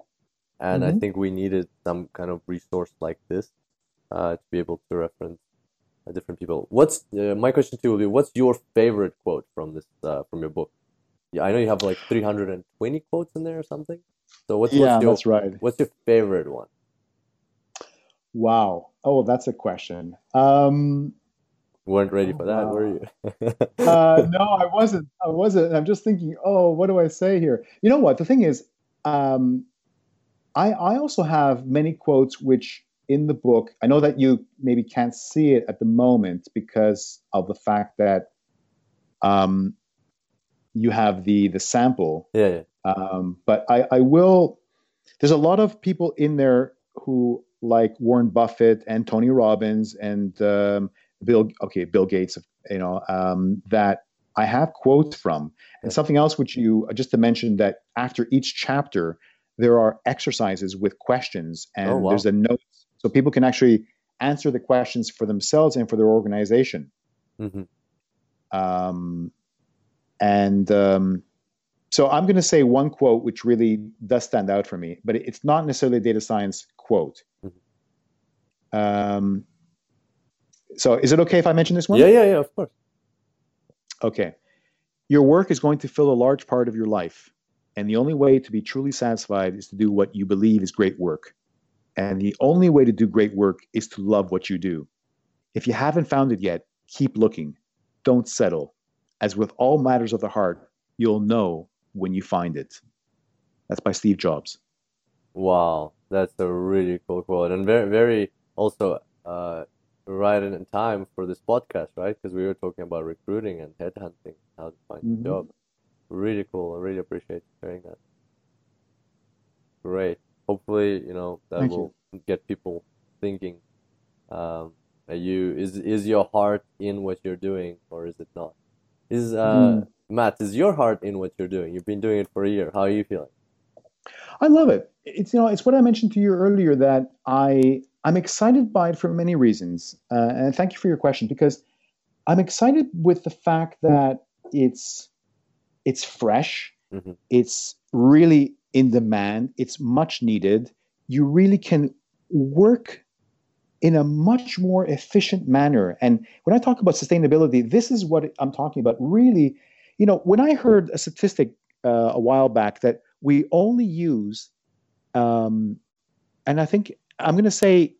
Speaker 1: and mm-hmm. I think we needed some kind of resource like this uh, to be able to reference uh, different people. What's uh, my question to you will be: What's your favorite quote from this uh, from your book? Yeah, I know you have like 320 quotes in there or something. So what's, yeah, what's your, that's right. What's your favorite one?
Speaker 2: Wow. Oh, that's a question. Um,
Speaker 1: weren't ready for that, were you? <laughs> uh, no,
Speaker 2: I wasn't. I wasn't. I'm just thinking, oh, what do I say here? You know what? The thing is, um, I, I also have many quotes which in the book, I know that you maybe can't see it at the moment because of the fact that um, you have the the sample.
Speaker 1: Yeah. yeah.
Speaker 2: Um, but I, I will. There's a lot of people in there who like Warren Buffett and Tony Robbins and um, Bill, okay, Bill Gates, you know, um, that I have quotes from. And something else which you uh, just to mention that after each chapter, there are exercises with questions oh, and oh, wow. there's a note so people can actually answer the questions for themselves and for their organization. Mm-hmm. Um, and um, so I'm going to say one quote which really does stand out for me, but it's not necessarily a data science quote. Mm-hmm. Um, so is it okay if I mention this one?
Speaker 1: Yeah, yeah, yeah, of course.
Speaker 2: Okay. Your work is going to fill a large part of your life. And the only way to be truly satisfied is to do what you believe is great work. And the only way to do great work is to love what you do. If you haven't found it yet, keep looking. Don't settle. As with all matters of the heart, you'll know when you find it. That's by Steve Jobs.
Speaker 1: Wow, that's a really cool quote and very, very also uh, right in time for this podcast, right? Because we were talking about recruiting and headhunting, how to find mm-hmm. a job. Really cool. I really appreciate sharing that. Great. Hopefully, you know that Thank will you. get people thinking. Um, are you is is your heart in what you're doing, or is it not? Is uh, mm. Matt, is your heart in what you're doing? You've been doing it for a year. How are you feeling?
Speaker 2: I love it. It's you know, it's what I mentioned to you earlier that I I'm excited by it for many reasons. Uh, and thank you for your question because I'm excited with the fact that it's it's fresh, mm-hmm. it's really in demand, it's much needed. You really can work in a much more efficient manner. And when I talk about sustainability, this is what I'm talking about. Really, you know, when I heard a statistic uh, a while back that we only use, um, and I think I'm going to say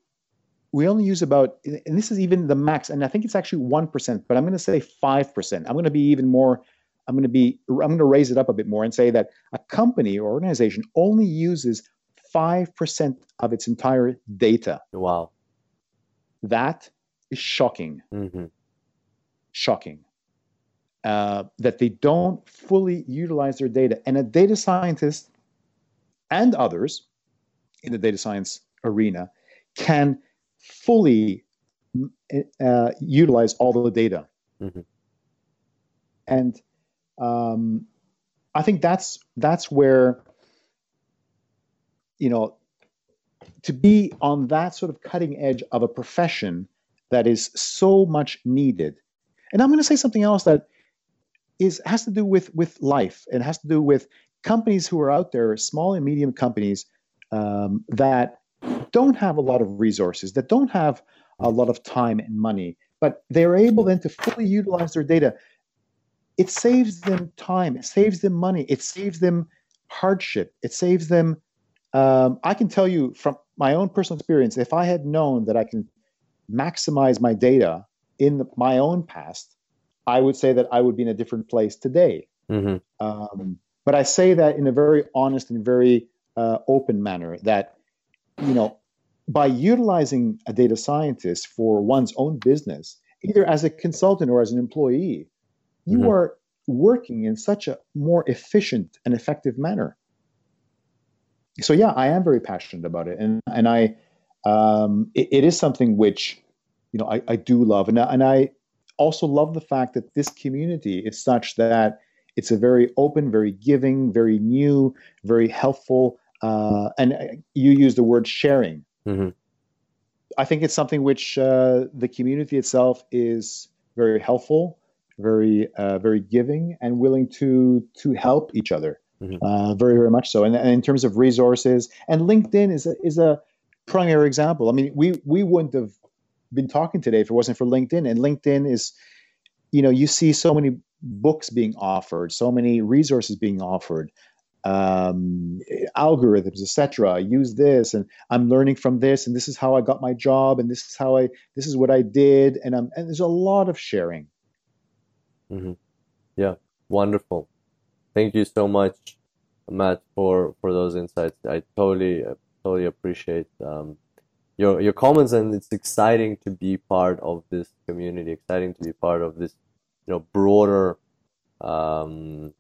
Speaker 2: we only use about, and this is even the max, and I think it's actually 1%, but I'm going to say 5%. I'm going to be even more, I'm going to be, I'm going to raise it up a bit more and say that a company or organization only uses 5% of its entire data.
Speaker 1: Wow.
Speaker 2: That is shocking. Mm-hmm. Shocking. Uh, that they don't fully utilize their data. And a data scientist and others in the data science arena can fully uh, utilize all the data. Mm-hmm. And um, I think that's that's where you know to be on that sort of cutting edge of a profession that is so much needed. And I'm going to say something else that is has to do with with life It has to do with companies who are out there, small and medium companies um, that don't have a lot of resources, that don't have a lot of time and money, but they're able then to fully utilize their data. It saves them time, it saves them money, it saves them hardship, it saves them. Um, I can tell you from my own personal experience, if I had known that I can maximize my data in the, my own past, I would say that I would be in a different place today. Mm-hmm. Um, but I say that in a very honest and very uh, open manner that, you know, by utilizing a data scientist for one's own business, either as a consultant or as an employee, you mm-hmm. are working in such a more efficient and effective manner. So yeah, I am very passionate about it, and and I, um, it, it is something which, you know, I, I do love, and and I also love the fact that this community is such that it's a very open, very giving, very new, very helpful, uh, and uh, you use the word sharing. Mm-hmm. I think it's something which uh, the community itself is very helpful, very uh, very giving, and willing to to help each other. Mm-hmm. Uh, very very much so. And, and, in terms of resources, and LinkedIn is a, is a primary example. I mean, we we wouldn't have been talking today if it wasn't for LinkedIn. And LinkedIn is, you know, you see so many books being offered, so many resources being offered um, algorithms, etc. Use this, and I'm learning from this, and this is how I got my job, and this is how I this is what I did, and I'm and there's a lot of sharing. Mm-hmm.
Speaker 1: Yeah, wonderful. Thank you so much, Matt, for for those insights. I totally totally appreciate um, your your comments, and it's exciting to be part of this community. Exciting to be part of this, you know, broader um,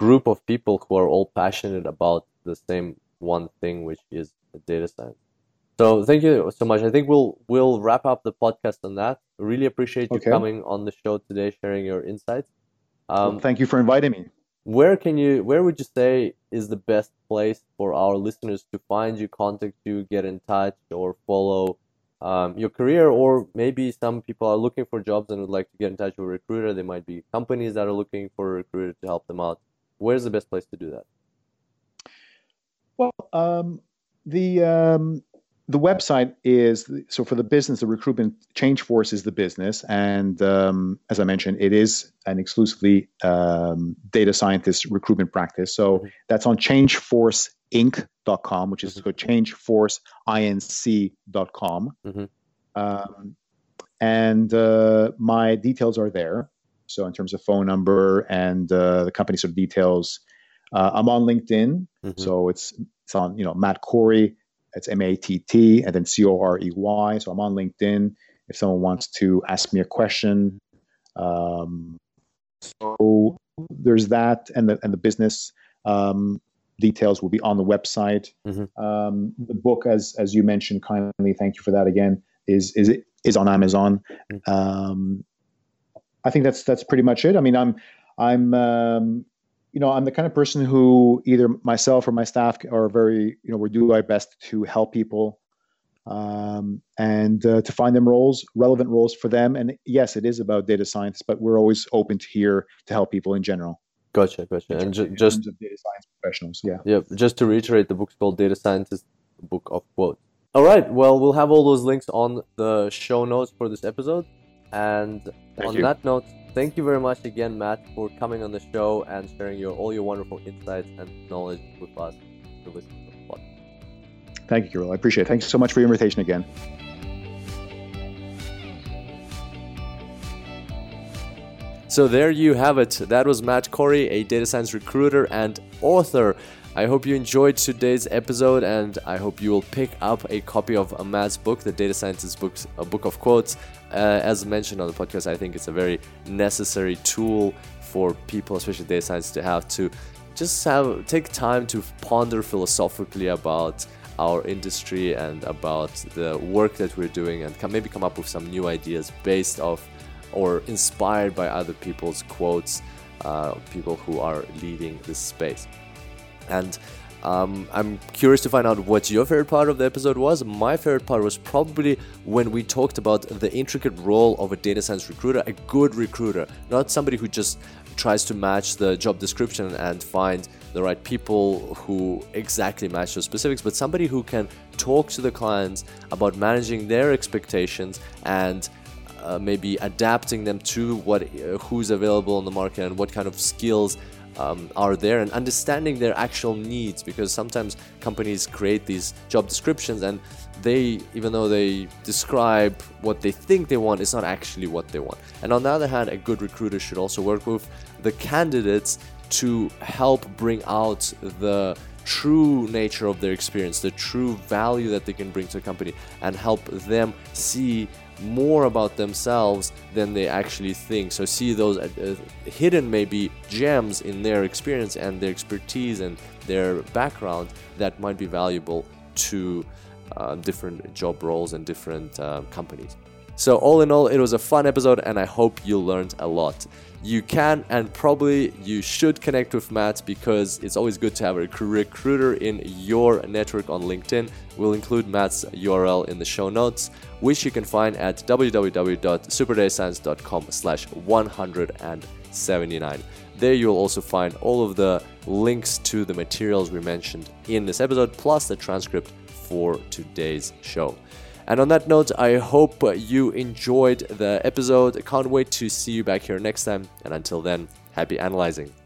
Speaker 1: group of people who are all passionate about the same one thing, which is data science. So thank you so much. I think we'll we'll wrap up the podcast on that. Really appreciate you okay. coming on the show today, sharing your insights.
Speaker 2: Um, well, thank you for inviting me.
Speaker 1: Where can you? Where would you say is the best place for our listeners to find you, contact you, get in touch, or follow um, your career? Or maybe some people are looking for jobs and would like to get in touch with a recruiter. There might be companies that are looking for a recruiter to help them out. Where's the best place to do that?
Speaker 2: Well, um, the um, the website is so for the business. The recruitment change force is the business, and um, as I mentioned, it is an exclusively um, data scientist recruitment practice. So mm-hmm. that's on changeforceinc.com, which is mm-hmm. changeforceinc.com. Mm-hmm. Um, and uh, my details are there. So in terms of phone number and uh, the company sort of details, uh, I'm on LinkedIn. Mm-hmm. So it's it's on you know Matt Corey. It's M A T T and then C O R E Y. So I'm on LinkedIn. If someone wants to ask me a question, um, so there's that, and the and the business um, details will be on the website. Mm-hmm. Um, the book, as as you mentioned kindly, thank you for that again. Is is it is on Amazon. Mm-hmm. Um, I think that's that's pretty much it. I mean, I'm I'm um, you know I'm the kind of person who either myself or my staff are very you know we do our best to help people um, and uh, to find them roles relevant roles for them. And yes, it is about data science, but we're always open to here to help people in general.
Speaker 1: Gotcha, gotcha. And ju- just data
Speaker 2: science professionals, yeah.
Speaker 1: Yeah, just to reiterate, the book's called Data Scientist Book of Quotes. All right. Well, we'll have all those links on the show notes for this episode. And thank on you. that note, thank you very much again, Matt, for coming on the show and sharing your all your wonderful insights and knowledge with us
Speaker 2: to listen to the podcast. Thank you, Kirill. I appreciate it. Thanks so much for your invitation again.
Speaker 1: So there you have it. That was Matt Corey, a data science recruiter and author I hope you enjoyed today's episode, and I hope you will pick up a copy of Matt's book, The Data Scientist Books, a book of quotes. Uh, as mentioned on the podcast, I think it's a very necessary tool for people, especially data science, to have to just have take time to ponder philosophically about our industry and about the work that we're doing, and maybe come up with some new ideas based off or inspired by other people's quotes, uh, people who are leading this space. And um, I'm curious to find out what your favorite part of the episode was. My favorite part was probably when we talked about the intricate role of a data science recruiter, a good recruiter, not somebody who just tries to match the job description and find the right people who exactly match those specifics, but somebody who can talk to the clients about managing their expectations and uh, maybe adapting them to what uh, who's available on the market and what kind of skills um, are there and understanding their actual needs because sometimes companies create these job descriptions and they even though they describe what they think they want it's not actually what they want and on the other hand a good recruiter should also work with the candidates to help bring out the true nature of their experience the true value that they can bring to a company and help them see more about themselves than they actually think. So see those uh, uh, hidden maybe gems in their experience and their expertise and their background that might be valuable to uh, different job roles and different uh, companies. So, all in all, it was a fun episode, and I hope you learned a lot. You can and probably you should connect with Matt because it's always good to have a recruiter in your network on LinkedIn. We'll include Matt's URL in the show notes, which you can find at www.superdatascience.com slash 179. There you'll also find all of the links to the materials we mentioned in this episode, plus the transcript for today's show. And on that note, I hope you enjoyed the episode. Can't wait to see you back here next time. And until then, happy analyzing.